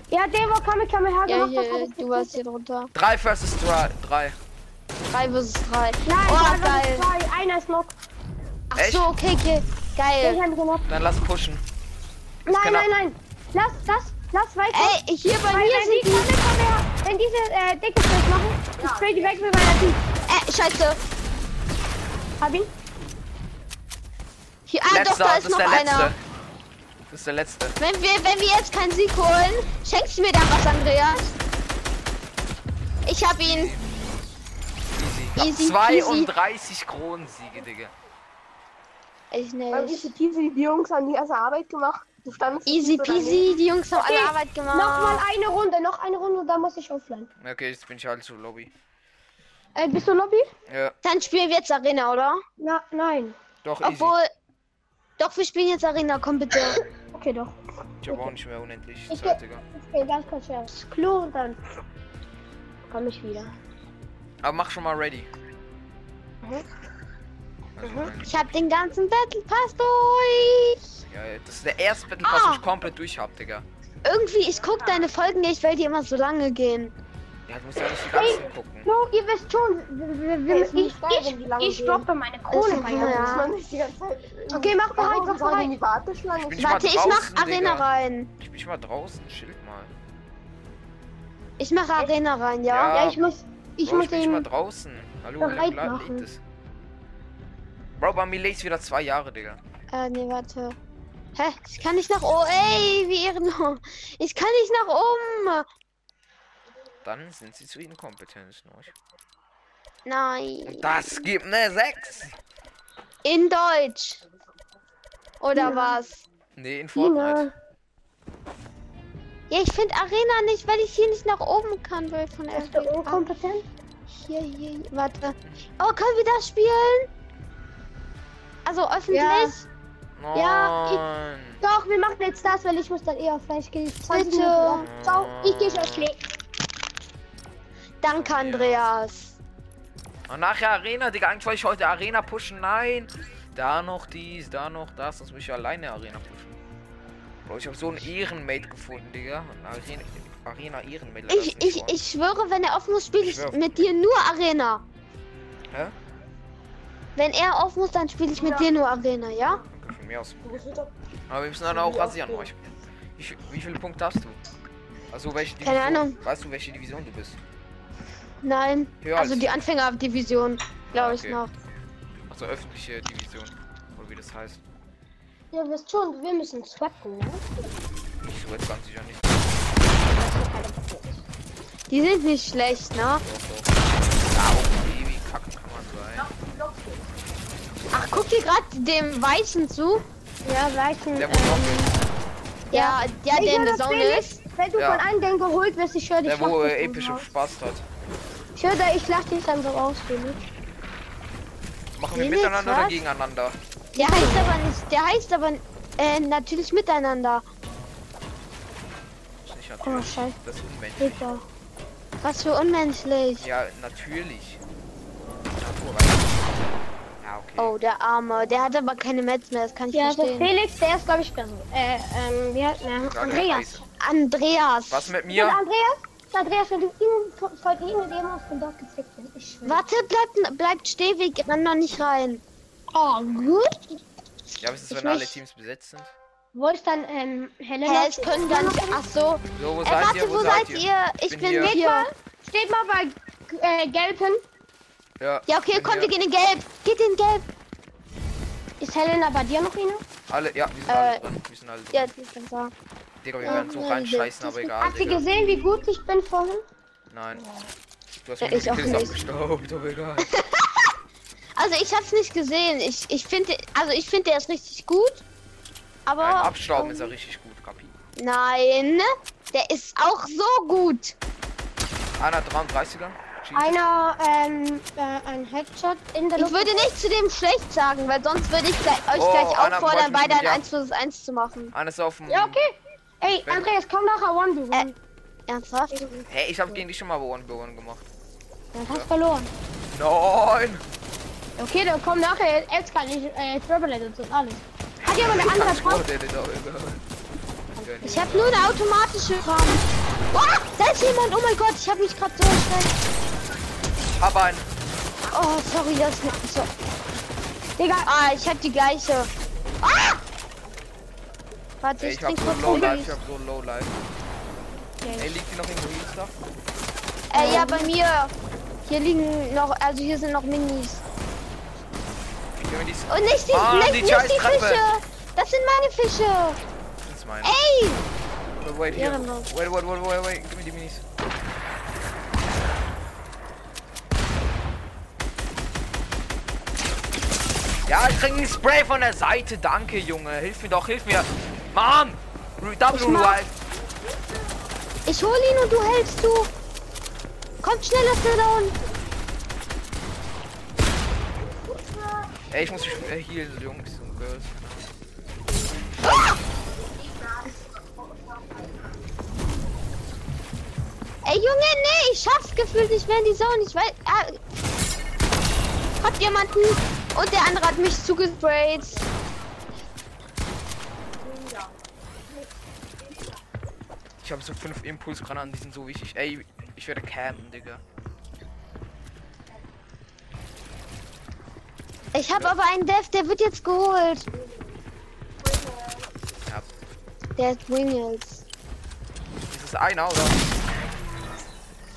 ja, der, wo Kamehameha Ja, gemacht hier, du warst hier drunter. 3 versus 3. 3. 3 vs 3. Nein, oh, drei versus geil. zwei. Einer ist noch. Ach Echt? so, okay, okay. Geil. Dann lass pushen. Nein, nein, nein. Lass, lass, lass weiter. Ey, hier bei mir wenn sind die die. Kamehameha, wenn diese äh, dicke Schild machen, ich spray die weg mit meiner Team. Äh, scheiße. Hab ihn. Hier, ah, letzter, doch, da das ist ist noch einer. letzte. Das ist der letzte. Wenn wir, wenn wir jetzt keinen Sieg holen, schenkst du mir dann was, Andreas? Ich hab ihn. Easy. Easy 32 Kronensiege, Digga. Ich Weil nicht. diese Teams, die Jungs haben die erste Arbeit gemacht. Easy peasy, die Jungs haben Okay, alle Arbeit gemacht. Nochmal eine Runde, noch eine Runde und dann muss ich offline. Okay, jetzt bin ich halt zur Lobby. Äh, bist du Lobby? Ja. Dann spielen wir jetzt Arena, oder? Na, nein. Doch, easy. Obwohl. Doch, wir spielen jetzt Arena, komm bitte. [COUGHS] Okay, doch. Ich habe auch nicht mehr unendlich Ich Zeit, Digga. Okay, ganz kurz aufs Klo und dann komme ich wieder. Aber mach schon mal ready. Mhm. Also, mein- Ich hab den ganzen Battle Pass durch. ja, das ist der erste Battle Pass, Ah. den ich komplett durch hab, Digga. Irgendwie, ich guck deine Folgen nicht, weil die immer so lange gehen. Ja, du musst ja nicht die ganzen gucken. No, ihr wisst schon, wir, wir, wir, Ey, ich, lange ich, ich gehen. droppe meine Kohle Ist- bei ja. Okay, mach bereit, mach bereit. die Warteschlange? ich Warte, mal ich mach draußen, Arena Digga. rein. Ich bin mal draußen, schild mal. Ich mach Arena rein, ja? Ja. Ja, ich muss, ich Bro, muss ich bin nicht mal den, draußen. Hallo, bereit wie machen. Bro, bei mir lädt wieder zwei Jahre, Digga. Äh, nee, warte. Hä? Ich kann nicht nach oben. Ey, wie ehrenlos. Ich kann nicht nach oben. Dann sind sie zu inkompetent. ne? Nein. Das gibt ne 6. In Deutsch. Oder was? Nee, in Fortnite. Ja, ich finde Arena nicht, weil ich hier nicht nach oben kann, weil von der? Hier, hier, hier, warte. Oh, können wir das spielen? Also öffentlich? Ja. Ja, ich-. Doch, wir machen jetzt das, weil ich muss dann eher vielleicht gehe ich 20 Bitte. Ciao, ich gehe schon schlägt. Danke, Andreas. Und nachher Arena, Digga. Eigentlich wollte ich heute Arena pushen. Nein. Da noch dies, da noch das. Sonst muss ich alleine Arena pushen. Bro, ich habe so einen Ehrenmate gefunden, Digga. Arena, Arena Ehrenmate. Ich, ich, ich schwöre, wenn er offen muss, spiele Ich ich mit dir nur Arena. Hä? Wenn er auf muss, dann spiele ich mit dir nur Arena, ja? Von mir aus. Aber wir müssen dann auch rasieren, euch. Wie, viel- wie viele Punkte hast du? Also welche Division? Keine Ahnung. Weißt du, welche Division du bist? Nein. Höher Also als- die Anfängerdivision, glaube ich Okay. noch. Also öffentliche Division. Oder wie das heißt. Ihr wisst schon, wir müssen swappen, ne? Ich so jetzt ganz sicher nicht. Die sind nicht schlecht, ne? Doch, doch. Ja, okay, wie kacke kann man sein? Guck dir gerade dem Weißen zu. Ja, weißen. Der noch ist. Ja, der, in der Zone ist. Wenn du Ja. von einem den geholt wirst, ich höre dich. Der wo äh, epische. Spaß hat. Ich höre, ich lach dich dann so raus, Felix. Machen wir Felix, miteinander oder was? gegeneinander? Der heißt aber nicht, der heißt aber äh, natürlich miteinander. Oh, scheiße. Das ist unmenschlich. Was für unmenschlich. Ja, natürlich. Naturreich. Ja, okay. Oh, der Arme. Der hat aber keine Metz mehr, das kann ich Ja, also verstehen. Felix, der ist, glaube ich, besser. Äh, ähm, wie heißt der? Kein Andreas. Andreas. Was mit mir? Andreas? Andreas, wenn du ihn von ihm mit ihm aus dem Dorf gefickt bist. Ich schwöre. Warte, bleibt, bleibt stehweg, renn noch nicht rein. Oh, gut. Ja, was ist, Ich wenn alle. Teams besetzt sind? Wo ist dann, ähm, Helena? Hä, es können dann. Ach so. So, wo Äh, seid warte, ihr? wo seid ihr? Ich bin bin hier. hier. Steht mal, steht mal bei, äh, Gelben. Ja, Ja, okay, komm, hier. wir gehen in Gelb. Geht in Gelb. Ist Helena bei dir noch, Ina? Alle, ja, wir sind Äh, alle drin. Wir sind alle drin. Ja, die dann da. Digga, wir ja, werden so reinscheißen, aber egal. Habt ihr gesehen, wie gut ich bin vorhin? Nein. Du hast Ja, mir ich die auch Kills nicht. abgestaubt, aber egal. [LAUGHS] Also ich hab's nicht gesehen. Ich, ich finde, also ich finde, der ist richtig gut. Aber Beim Abstauben ist er richtig gut, Kapi. nein, der ist auch so gut. Einer 33er. Cheat. Einer, ähm, äh, ein Headshot in der Ich Luft. würde nicht zu dem schlecht sagen, weil sonst würde ich gleich, euch Oh, gleich auffordern, beide ein mit- 1 vs 1 zu machen. Ist auf dem. Ja, okay. Ey, Wenn- Andreas, komm nachher one to one. Ernsthaft? Hey, ich hab gegen dich schon mal One by One gemacht. Dann hast du verloren. Nein! Okay, dann komm nachher. Jetzt kann ich, äh, Traveler und alles. Hat jemand eine andere Ich egal. Ich habe nur eine automatische Raum. Boah, da ist jemand. Oh mein Gott, ich habe mich gerade so erschreckt. Hab einen. Oh, sorry, das ist so. Digga, Ah, ich habe die gleiche. Ah! Warte, Ey, ich ich hab so kurz low ein life, ich hab so low life. Ey, liegt die noch irgendwo hier Stuff? Äh, ja, bei mir. Hier liegen noch, also hier sind noch Minis. Und nicht die, Ah, nicht, die nicht die. Fische. Das sind meine Fische. Sind's meine. Ey! Wait, wait, here. Wait, wait, wait, wait, wait. Gib mir die Minis. Ja, ich krieg einen Spray von der Seite. Danke, Junge. Hilf mir doch, hilf mir. Mann! Double Ich Revive. Ich hol ihn und du hältst zu. Kommt schneller, Down. Ey, ich muss mich äh, healen, Jungs und Girls. Ey, Junge, nee, ich schaff's gefühlt nicht mehr in die Zone. Ich weiß. Ah, hat jemanden und der andere hat mich zugesprayt. Ich habe so fünf Impulsgranaten, die sind so wichtig. Ey, ich werde campen, Digga. Ich habe aber einen Dev, der wird jetzt geholt. Ja. Der ist Wingles. Ist es einer oder?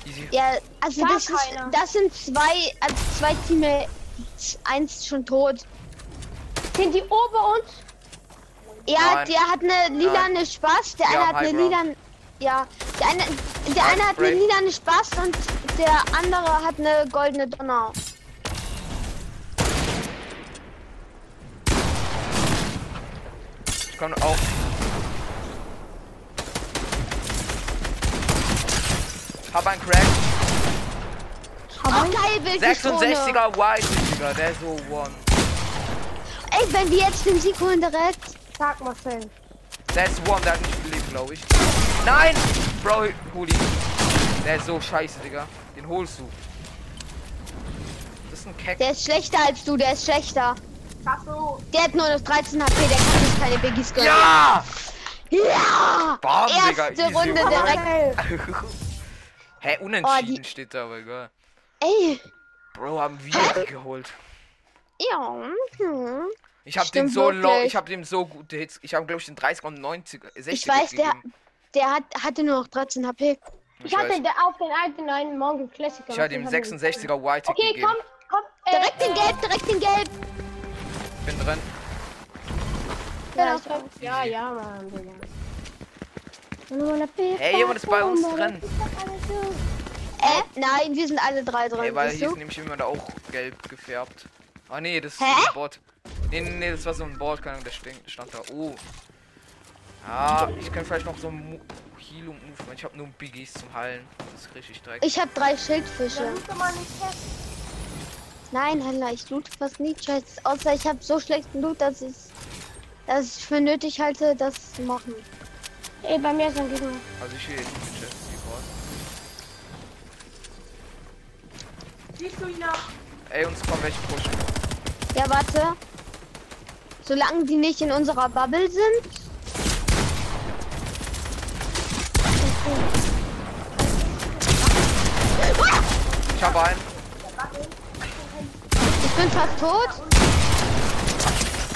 Easy. Ja, also das, ist, das sind zwei, also zwei Teams. Eins schon tot. Sind die ober uns? Ja, Nein. der hat eine lilane Spaß, der Die eine hat eine lilane. Ja, der eine, der eine hat eine Break. lilane Spaß und der andere hat eine goldene Donner. Ich komme auch. Hab einen Crack. Oh, geil, Bildschirme. 66er White, Digga. Der ist so one. Ey, wenn wir jetzt den Sieg holen direkt. Sag mal, Fan. Der ist one, der hat nicht gelebt, glaube ich. Nein! Bro, hol ihn. Der ist so scheiße, Digga. Den holst du. Das ist ein Keck. Der ist schlechter als du, der ist schlechter. Du? Der hat nur noch 13 HP, der kann sich keine Biggies gönnen. Ja! Ja! Bam, Digga. Erste easy, Runde direkt. [LAUGHS] Hä, unentschieden Oh, die- steht da, aber egal. Ey, Bro, haben wir die geholt. ja. Hm. Ich hab den so low, ich hab dem so gute Hits. Ich habe glaube ich den 30 und 90 60 Ich weiß, der, der hat, hatte nur noch 13 HP. Ich, Ich hatte auf den alten einen Morgen Classic. Ich hatte ihm 66er White Okay, gegeben. komm, komm. Äh, Direkt in Gelb, direkt in Gelb. Bin drin. Ja, ja, ja, Mann, Digga. Ey, jemand ist bei uns drin. Äh, nein, wir sind alle drei drin. Ey, weil hier ist nämlich jemand auch gelb gefärbt. Ah nee, das ist Hä? ein Bot. Nee, nee, nee, das war so ein Bot, keine Ahnung, der stand, stand da. Oh. Ja, ich kann vielleicht noch so ein Mu- Heal und Move. Ich habe nur Biggies zum Heilen. Das ist richtig dreck. Ich habe drei Schildfische. Nicht. Nein, Hella, ich loot fast nie Chats. Außer ich habe so schlechten Loot, dass ich dass ich für nötig halte, das zu machen. Ey, bei mir ist ein Gegner. Also ich will jetzt Siehst du ihn noch? Ey, uns kommen welche pushen. Ja, warte. Solange die nicht in unserer Bubble sind. Ich habe einen. Ich bin fast tot.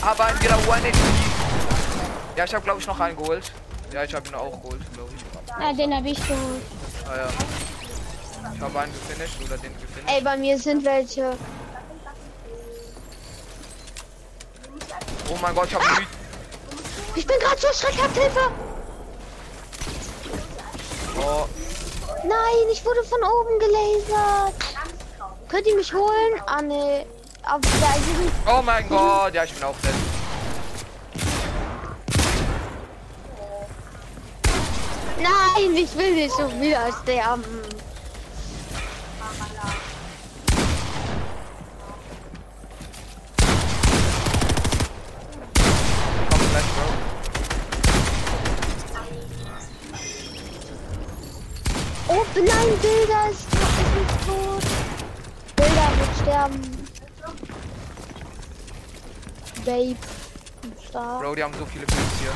Aber ein wieder One HP. Ja, ich habe glaube ich noch einen geholt. Ja, ich habe ihn auch geholt, glaube ich. Ja, den hab ich geholt. Ah ja. Ich habe einen gefinisht oder den gefinisht. Ey, bei mir sind welche. Oh mein Gott, ich habe einen Ich bin gerade so schreckhaft, Hilfe! Oh, Nein, ich wurde von oben gelasert. Könnt ihr mich holen? Ah, ne. Oh mein Gott, ja, ich bin auch dead. Nein, ich will nicht schon wieder sterben. Babe. Stark. Bro, die haben so viele Pilze hier.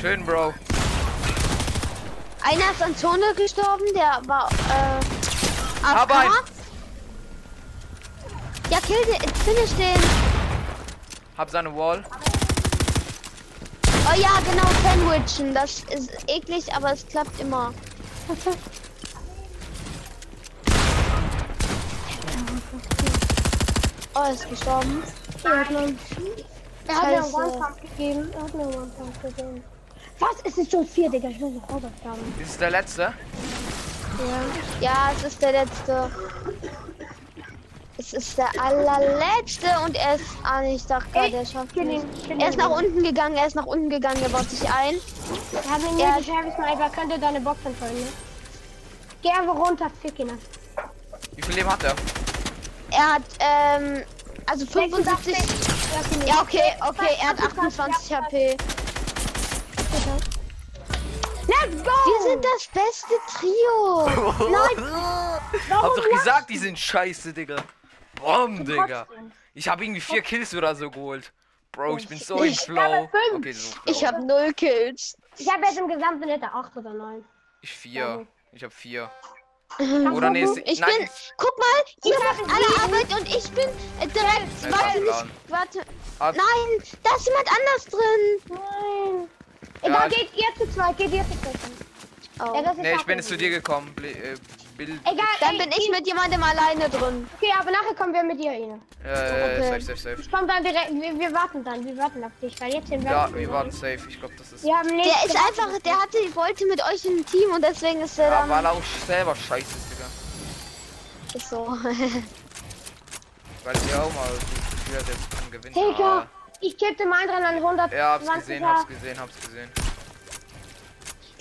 Schön, Bro. Einer ist an Zone gestorben, der war äh, Hab AFK. einen. Ja, kill den, finish den. Hab seine Wall. Oh ja, genau, Sandwichen. Das ist eklig, aber es klappt immer. [LAUGHS] Oh, er ist gestorben. Er hat mir er hat mir einen. One-Pump gegeben. Er hat mir einen One-Pump gegeben. Was? Es ist schon vier, Digga. Ich will sofort aufgaben. Ist es der letzte? Ja. Ja, es ist der letzte. Es ist der allerletzte und er ist. Ah, ich dachte gerade, er schafft nicht. ihn, Er ist ihn. nach unten gegangen, er ist nach unten gegangen, er baut sich ein. Er hat mir Ja. nur die Sherry Sniper. Könnte deine Box entfallen, ne? Geh einfach runter, fick ihn. Wie viel Leben hat er? er hat, ähm, also 75. Ja, okay, okay, er hat 28 HP. Let's go! Wir sind das beste Trio! [LAUGHS] Nein! Hab doch gesagt, die sind scheiße, Digga. Bomb, Digga. Ich habe irgendwie vier Kills oder so geholt. Bro, ich bin so ich im Flow. Okay, so ich habe null Kills. Ich habe jetzt im Gesamten etwa 8 oder 9. Ich vier. Also. Ich habe 4. Oder nee, sie- Ich nein, bin, guck mal, ihr macht alle Arbeit und ich bin äh, direkt, Nein, warte nicht, warte. Ab- Nein, da ist jemand anders drin. Nein. Ja, geht ihr zu zweit, geht ihr zu zweit. Ja, Oh. ist Nee, ich bin jetzt zu dir gekommen. Bli äh, Bild. Egal, Dann ey, bin ich mit jemandem alleine drin. Okay, aber nachher kommen wir mit dir, Ine. Äh, Okay. safe, safe, safe. Ich komm dann direkt, wir, wir warten dann, wir warten auf dich, weil jetzt sind wir. Ja, wir waren safe. Ich glaube, das ist. Wir haben nicht. Der ist einfach, der hatte, wollte mit euch im Team und deswegen ist er Ja, dann. weil er auch selber scheiße ist, Digga. Ist so. Weil ihr auch mal gefühlt jetzt zum Gewinn. Digga, ich kippte meinen dran an 100. Ja, hab's gesehen, hab's gesehen, hab's gesehen.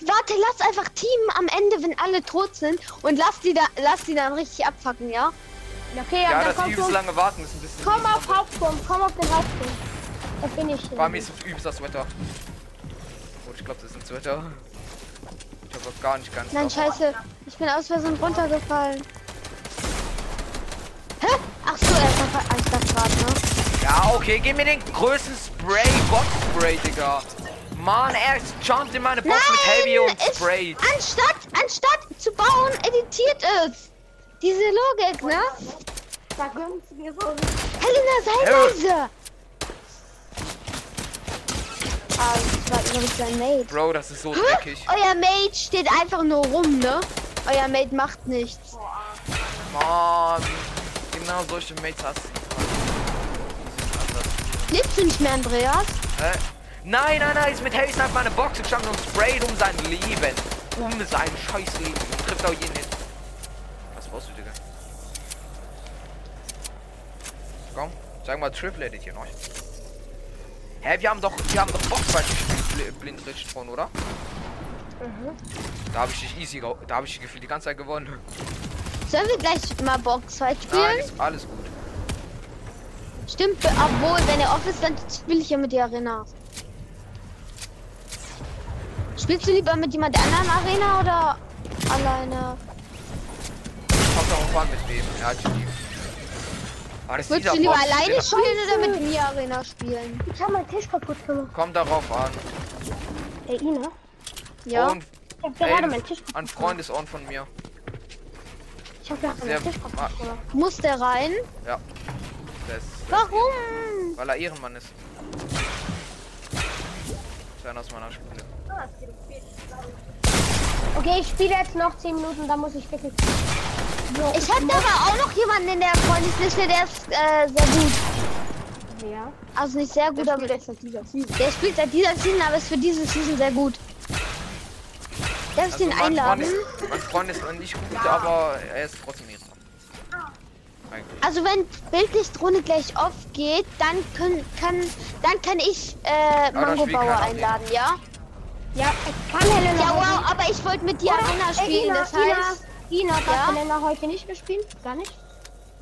Warte, lass einfach Team am Ende, wenn alle tot sind und lass die da, lass die dann richtig abfacken, ja? Okay, Ja, ja, dann dass die komm, übelst komm, lange warten ist ein bisschen. komm auf Hauptturm, komm auf den Hauptturm. Da bin ich. War mir so übelst das Wetter. Oh, ich glaube, das ist ein Sweater. Ich hab auch gar nicht ganz. Nein, drauf. scheiße. Ich bin aus Versehen runtergefallen. Hä? Ach so, er ist auf ein Stadtgrad, ne? Ja, okay, gib mir den größten Spray, Box Spray, Digga. Mann, er jumpt in meine Box mit Heavy und Spray. Anstatt, anstatt zu bauen, editiert es. Diese Logik, ne? Da gönnst du so. Helena, sei leise. Ah, das war übrigens sein Mate. Bro, das ist so dreckig. Euer Mate steht einfach nur rum, ne? Euer Mate macht nichts. Mann, genau solche Mates hast du. Lebst du nicht mehr, Andreas? Hä? Nein, nein, nein, ist mit Heavy Snipe meine Box gestanden und sprayt um sein Leben. Um sein scheiß Leben. Und trifft auch jeden hin. Was brauchst du, Digga? Komm, sag mal Triple Edit hier noch. Hä, wir haben doch, wir haben doch Boxfight gespielt, Bl blind Rich von, oder? Da habe ich dich easy, da habe ich gefühlt die ganze Zeit gewonnen. Sollen wir gleich mal Boxfight spielen? Nein, ist alles gut. Stimmt, obwohl, wenn er off ist, dann spiele ich ja mit der Arena. Spielst du lieber mit jemand anderen Arena oder alleine? Kommt darauf an, mit wem. Er hat die. Aber das Würdest du lieber Boss, alleine der- spielen oder mit mir Arena spielen? Ich hab meinen Tisch kaputt gemacht. Kommt darauf an. Ey, Ina. Ja. Und Ich hab gerade meinen Tisch kaputt ein Freund ist on von mir. Ich hab gerade Sehr- meinen Tisch kaputt gemacht. Muss der rein? Ja. Der ist, Warum? weil er Ehrenmann ist. Ist einer aus meiner Schule. Okay, ich spiele jetzt noch 10 Minuten, dann muss ich wirklich. So, Ich hatte aber auch noch jemanden in der Freundesliste, der ist äh, sehr gut. Ja. Also nicht sehr gut, aber der spielt seit dieser Season, aber ist für diese Season sehr gut. Darf ich Also den mein Freund, einladen? ist, mein Freund ist nicht gut, aber er ist trotzdem. Eigentlich. Also wenn Bildlichtdrohne gleich off geht, dann können, kann dann kann ich äh, da Mango spielt Bauer einladen, ja? Ja, es kann Helena. Ja, wow, aber ich wollte mit dir Oder? Arena Ey, spielen, Ina, das heißt, Ina, Ina, darf Ja? Helena heute nicht mehr spielen? Gar nicht?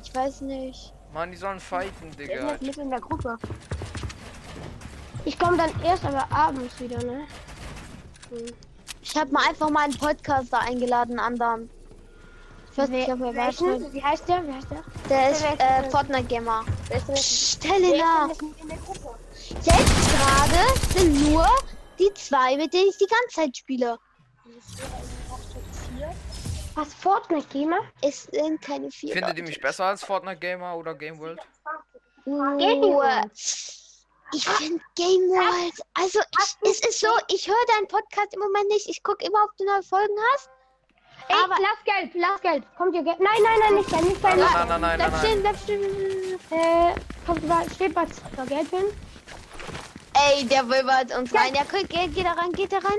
ich weiß nicht. Mann, die sollen fighten, Digga. jetzt mit in der Gruppe. Ich komme dann erst aber abends wieder, ne? Ich habe mal einfach mal einen Podcaster eingeladen, anderen. Ich weiß nicht, ob er weiß. Wie heißt der? Wie heißt der? Der ist äh, Fortnite Gamer. Helena. In der Gruppe? Jetzt gerade sind nur die zwei, mit denen ich die ganze Zeit spiele. Was, Fortnite Gamer? Es sind keine vier. Findet ihr mich besser als Fortnite Gamer oder Game World? Nur, World. ich finde Game World. Also, ich, es ist so, ich höre deinen Podcast im Moment nicht. Ich gucke immer, ob du neue Folgen hast. Ey, Aber- lass Geld, lass Geld. Kommt ihr Geld? Nein, nein, nein, nicht Geld, nicht Geld. Nein, nein, nein, nein, nein, Bleib nein. stehen, bleib stehen. Äh, kommt steht was da Geld hin? Ey, der will bei uns rein. Ja, guck, geh, geh da rein, geht da rein.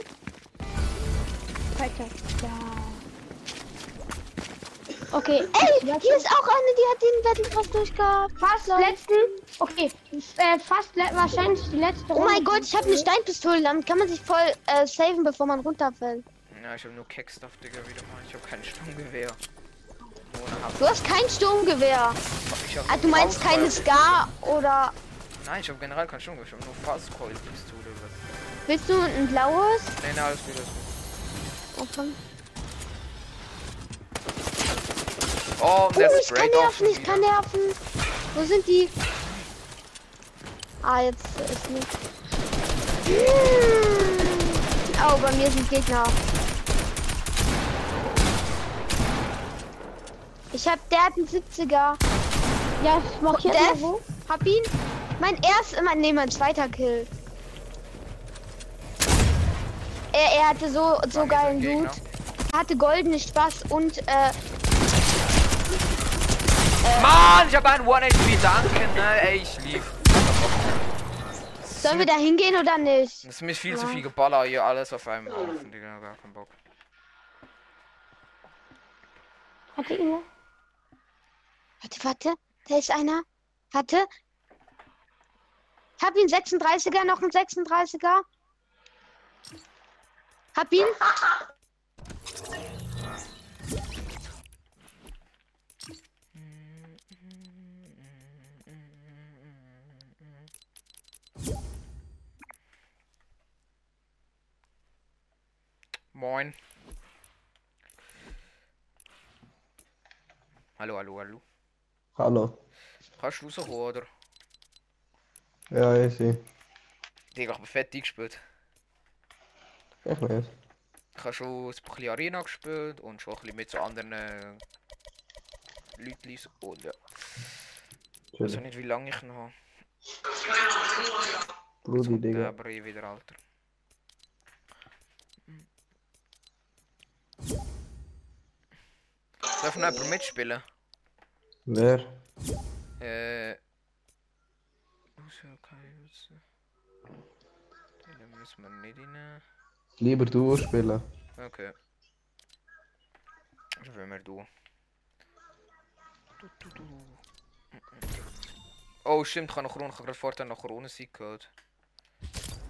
Weiter. Ja. Okay. Ey, hier ist auch eine, die hat den Battle Pass durchgehabt. fast letzten. Okay, äh, fast le wahrscheinlich die letzte Oh mein Gott, ich habe eine Steinpistole. Damit kann man sich voll äh, saven, bevor man runterfällt. Ja, ich habe nur Keckstuff, Digga, wieder mal. Ich habe kein Sturmgewehr. Du hast kein Sturmgewehr. Ah, du meinst keine. Scar oder Nein, ich habe generell kein Sturmgewehr. Ich habe nur Fastcoil-Pistole. willst du ein blaues? Nee, nee, alles gut, alles gut. Okay. Oh, und der Uh, ich kann nerven, ich kann nerven. Wo sind die? Ah, jetzt ist nicht. Hm. Oh, bei mir sind Gegner. Ich hab, der hat einen 70er. Ja, ich mal Death, wo. hab ihn. Mein erster, mein, nee, mein zweiter Kill. Er, er hatte so, so War mir geilen Loot. Er hatte goldene Spaß und, äh, Mann, ich habe einen 1HP, danke, ne? Ey, ich lieb. sollen wir da hingehen oder nicht? Das ist mir viel zu Ja. viel Geballer hier, alles auf einem Haufen, Digga, gar keinen Bock. Warte, warte. Da ist einer. Warte. Hab ihn 36er, noch ein 36er. Hab ihn. Moin. Hallo, hallo, hallo. Hallo. Kannst du rauskommen, oder? Ja, easy. Digga, ich bin fett eingespielt. Ich nicht. Ich habe schon ein bisschen Arena gespielt und schon ein bisschen mit so anderen äh, Leuten. Und ja, ich weiß auch nicht, wie lange ich noch habe. Ja, Digga. aber eh wieder Alter. Darf noch jemand mitspielen? Wer? Äh. Außer keine Witze. Den müssen wir nicht rein. Lieber du spielen. Okay. Also wenn wir du. Du, du, du. Mm, mm. Oh stimmt, ich habe noch Corona, ich habe gerade vorher noch Corona Sieg gehört.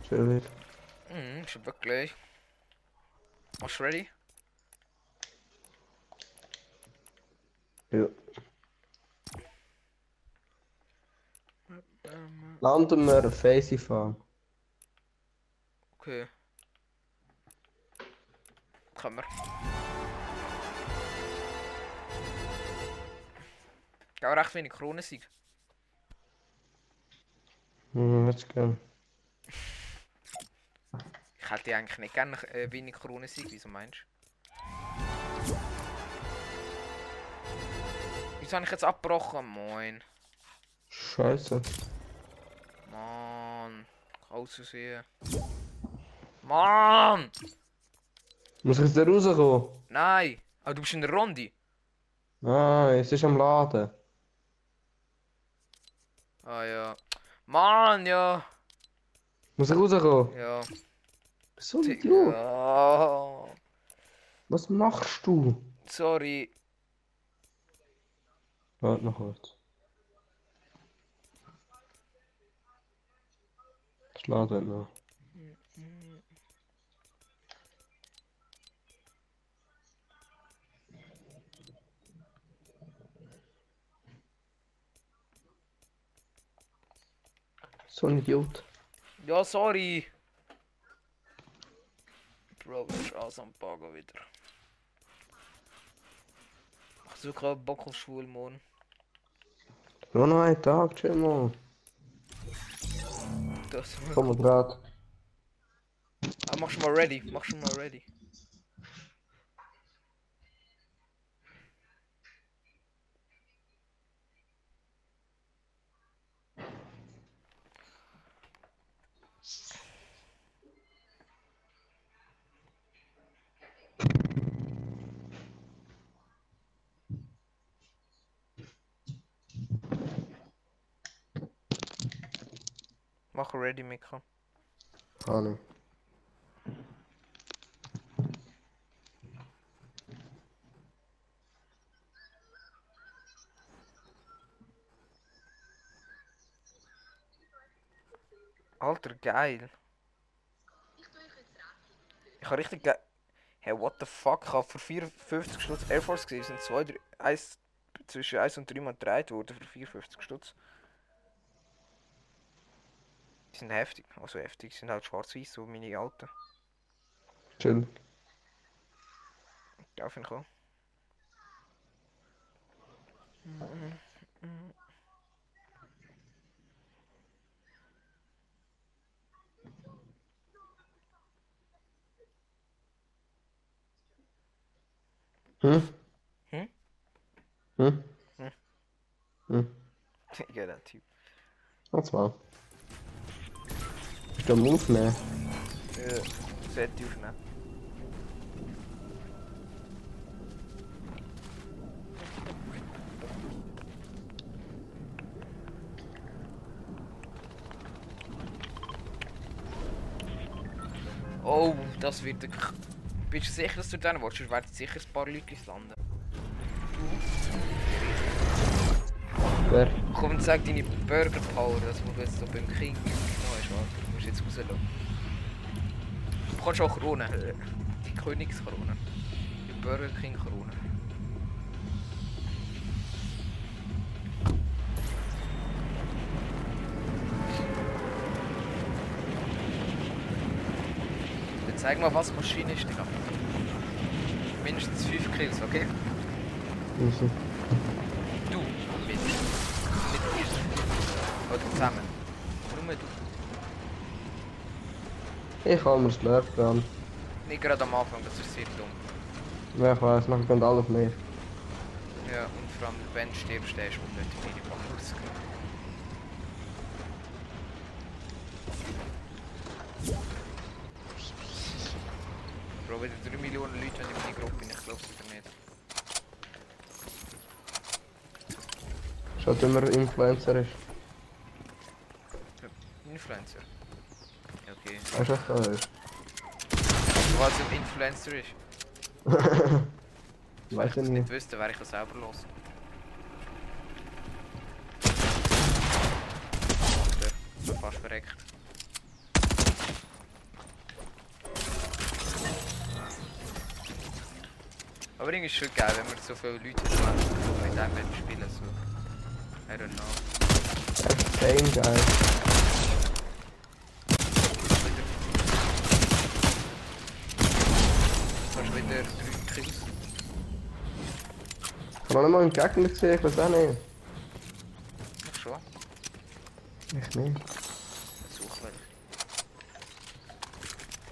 Chillig. Mhm, ist wirklich. Bist du ready? Ja. Landen wir Facey fahren. Okay. Können wir. Ja, recht wenig Kronensieg. Hm, let's go. Ich hätte eigentlich nicht gerne äh, wenig Kronensieg, wieso meinst du? Wieso habe ich jetzt abgebrochen? Moin. Scheiße. Mann. Auszusehen. Mann! Muss ich jetzt da rauskommen? Nein! Aber du bist in der Runde. Ah, es ist am Laden. Ah ja. Mann, ja. Muss ich rauskommen? Ja. So ein Idiot. Ja. Was machst du? Sorry. Warte noch kurz. Ladet noch. So ein Idiot. Ja, sorry. Bro, das ist alles am Pago wieder. Ich suche gerade Bock auf Schwulmond. Nur noch einen Tag, chill mal. Mal grad. ah, mach schon mal ready. Mach schon mal ready. Ready, Mikro. Ahnung. Alter, geil. Ich habe richtig geil. Hey, what the fuck? Ich habe für 54 Stutz Air Force gesehen. sind zwei, drei, eins, zwischen 1 und 3 Mal gedreht worden für 54 Stutz. Die sind heftig. Also heftig. Die sind halt schwarz-weiß, so meine alten. Chill. Ja, finde ich auch. Hm? Hm? Hm? Hm. Hm? [LAUGHS] ja, der Typ. Und zwar. Du am Aufnehmen? Ja, sollte ich aufnehmen. Oh, das wird Bist du sicher, dass du dann willst? Sonst werden sicher ein paar Leute landen. Wer? Komm und sag deine Burger Power, das du jetzt so beim King warte. Du kannst auch Krone. Die Königskrone. Die Burger King Krone. Jetzt zeig mal, was Maschine ist, Digga. Mindestens 5 Kills, okay? Also. Du, mit, mit dir. Oder zusammen. Nur du. Ich habe mir das Lehrplan. Nicht gerade am Anfang, das ist sehr dumm. Ja, ich weiß, nachher gehen alle auf mich. Ja, und vor allem wenn du stirbst, stehst du unnötig in die Bank rausgehen. Bro, wieder 3 Millionen Leute wenn in meine Gruppe ich glaub's wieder nicht. Schaut immer Influencer ist. Influencer. Ja, da ist? Ein Influencer ist. [LAUGHS] Wenn ich das nicht. wüsste, wäre ich es selber los. Ich bin fast verreckt. Aber irgendwie ist es schon geil, wenn man so viele Leute hat, die mit einem spielen. So. I don't know. Extrem geil. Fast wieder drei Kills. Nicht mal einen Gegner gesehen, ich weiß auch nicht. Ach schon. Ich nicht. Such.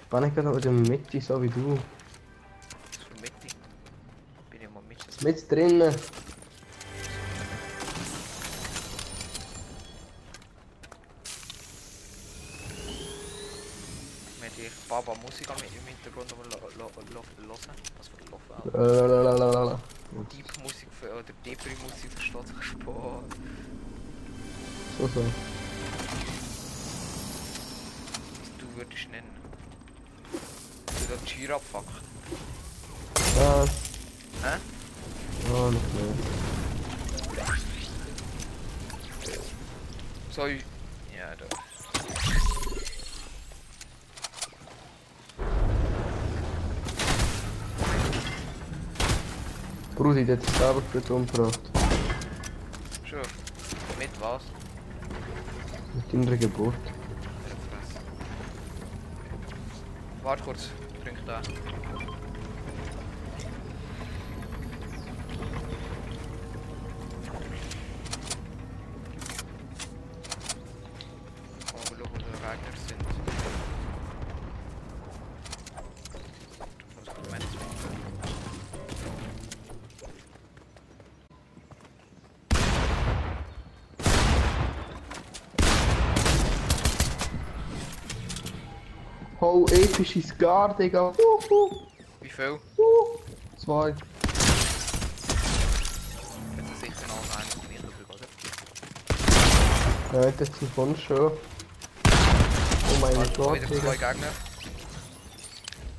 Ich bin nicht gerade in der Mitte, so wie du. Ist für Mitte. Bin ich mal mit. Mit drinnen. Hat sich selber für umgebracht. Schon. Mit was? Mit deiner Geburt. Warte kurz, trink da. Oh, epische Scar, Digga. Wuhu. Wie viel? Wuhu. Zwei. Jetzt ist sicher noch einer von mir übrig, oder? Ja, das sind von schon. Oh mein Warte, Gott, wieder zwei. Gegner.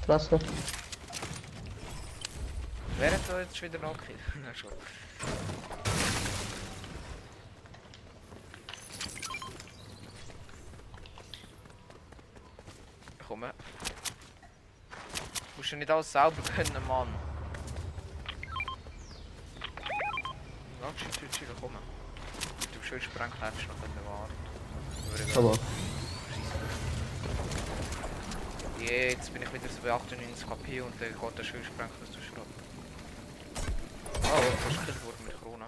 Fresse. Wer hat da jetzt wieder noch gekillt? [LAUGHS] Na schon. Ich komme. Musst du nicht alles selber können, Mann. Ja, chill, chill, chill, komm. Du schön sprengt, hättest du noch können warten. Aber. Jetzt bin ich wieder so bei 98 KP und dann geht der schön dass du schrott. Oh, du hast gekillt worden mit Corona.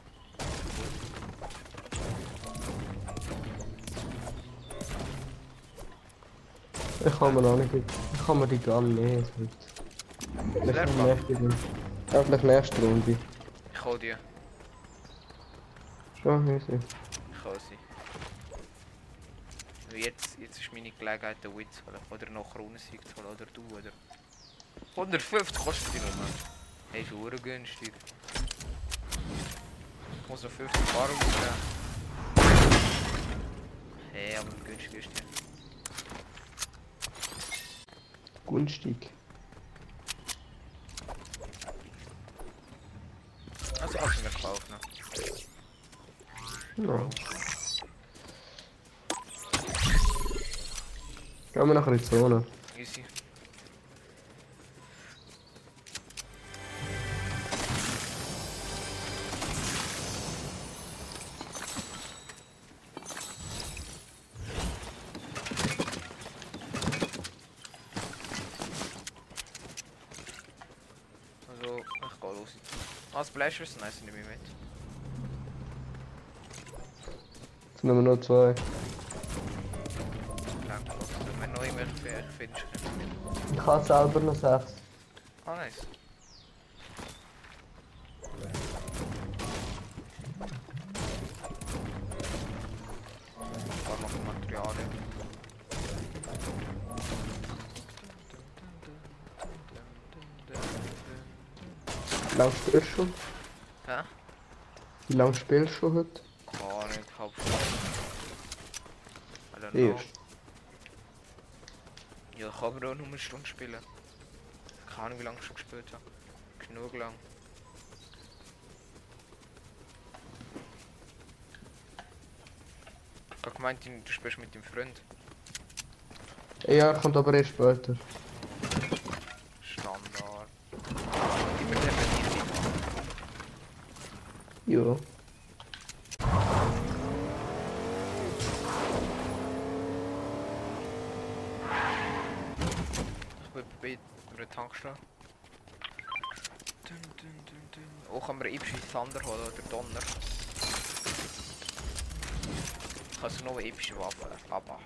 Ich kann mir noch nicht. Ich kann mir die gar nicht. Vielleicht der Runde. Ja, vielleicht nächste Runde. Ich hol die. Schon, easy. Ich hol sie. Jetzt, jetzt ist meine Gelegenheit, den Win zu holen. Oder noch Kronensieg zu holen. Oder du, oder... 150 kostet die Nummer. Hey, ist hure günstig. Ich muss noch 50 Bar ausgeben. Hey, aber günstig ist die. Günstig. Also kannst du mir kaufen. Ja. Gehen wir die Zone. Easy. Also, ich geh los. Ah, Splashers, nice, nehme ich mit. Jetzt nehmen wir noch zwei. Danke. Also, wenn noch irgendwelche Fähig findest, nimm ich habe selber noch sechs. Ah, nice. Wie lange spielst du schon? Hä? Wie lange spielst du schon heute? Oh, nicht halb Stunde. I don't know. Erst. Ja, ich kann aber auch nur eine Stunde spielen. Keine Ahnung, wie lange ich schon gespielt habe. Genug lang. Ich hab gemeint, du spielst mit deinem Freund. Ja, kommt aber erst später. Standard. Immer der Ja. Ich bin bei über den Tankstelle. Dun, dun, dun, dun. Auch kann man Ipschi Thunder holen oder Donner. Ich kann so noch eine Ipschi Waffe, aber.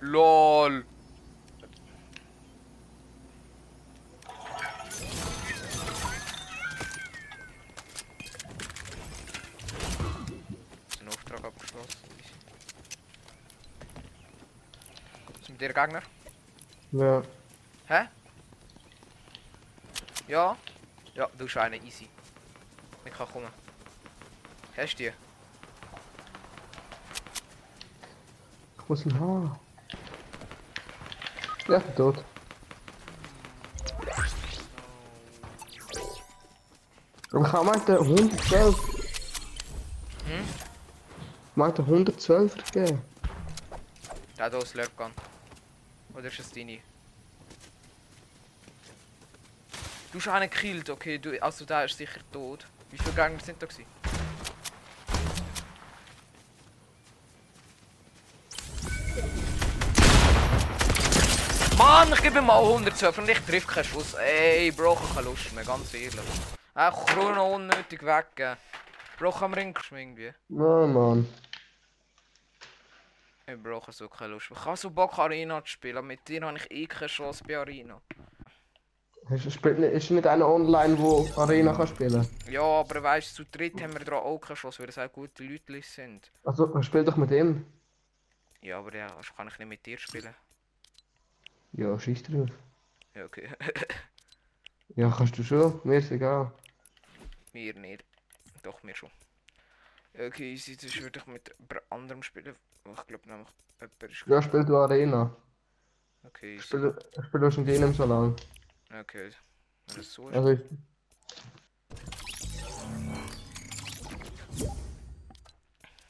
LOL! Ist ein Auftrag abgeschlossen. Ist mit dir Gegner? Ja. Hä? Ja? Ja, du bist eine easy. Ich kann kommen. Hast du die? Ich muss ihn haben. Ja, tot. Aber ich habe meinte 112. Hm? Meinte 112 gegeben. Der hat auch Slurp. Oder ist es deine? Du hast einen gekillt, okay, du, also der ist sicher tot. Wie viele Gegner sind da gewesen? Mann, ich gebe ihm mal 112 und ich treffe keinen Schuss. Ey, Bro, ich keine Lust mehr, ganz ehrlich. Auch Chrono unnötig weggeben. Bro, kann man ihn irgendwie? Nein, Mann. Ich brauche so keine Lust. Ich habe so Bock Arena zu spielen, aber mit dir habe ich eh keine Chance bei Arena. Hast du spielt nicht, ist nicht einer online, wo Arena kann spielen? Ja, aber weißt du, zu dritt haben wir da auch keine Chance, weil es auch gute Leute sind. Also, spiel doch mit ihm. Ja, aber ja, also kann ich nicht mit dir spielen. Ja, schieß drauf. Ja, okay. [LAUGHS] Ja, kannst du schon. Mir ist egal. mir nicht. Doch, mir schon. Okay, easy, das würde ich mit jemand anderem spielen. Ich glaube nämlich, jemand ist Ja, spiel du Arena. Okay, easy. Spiel, spiel du schon nicht so lang. Okay. Wenn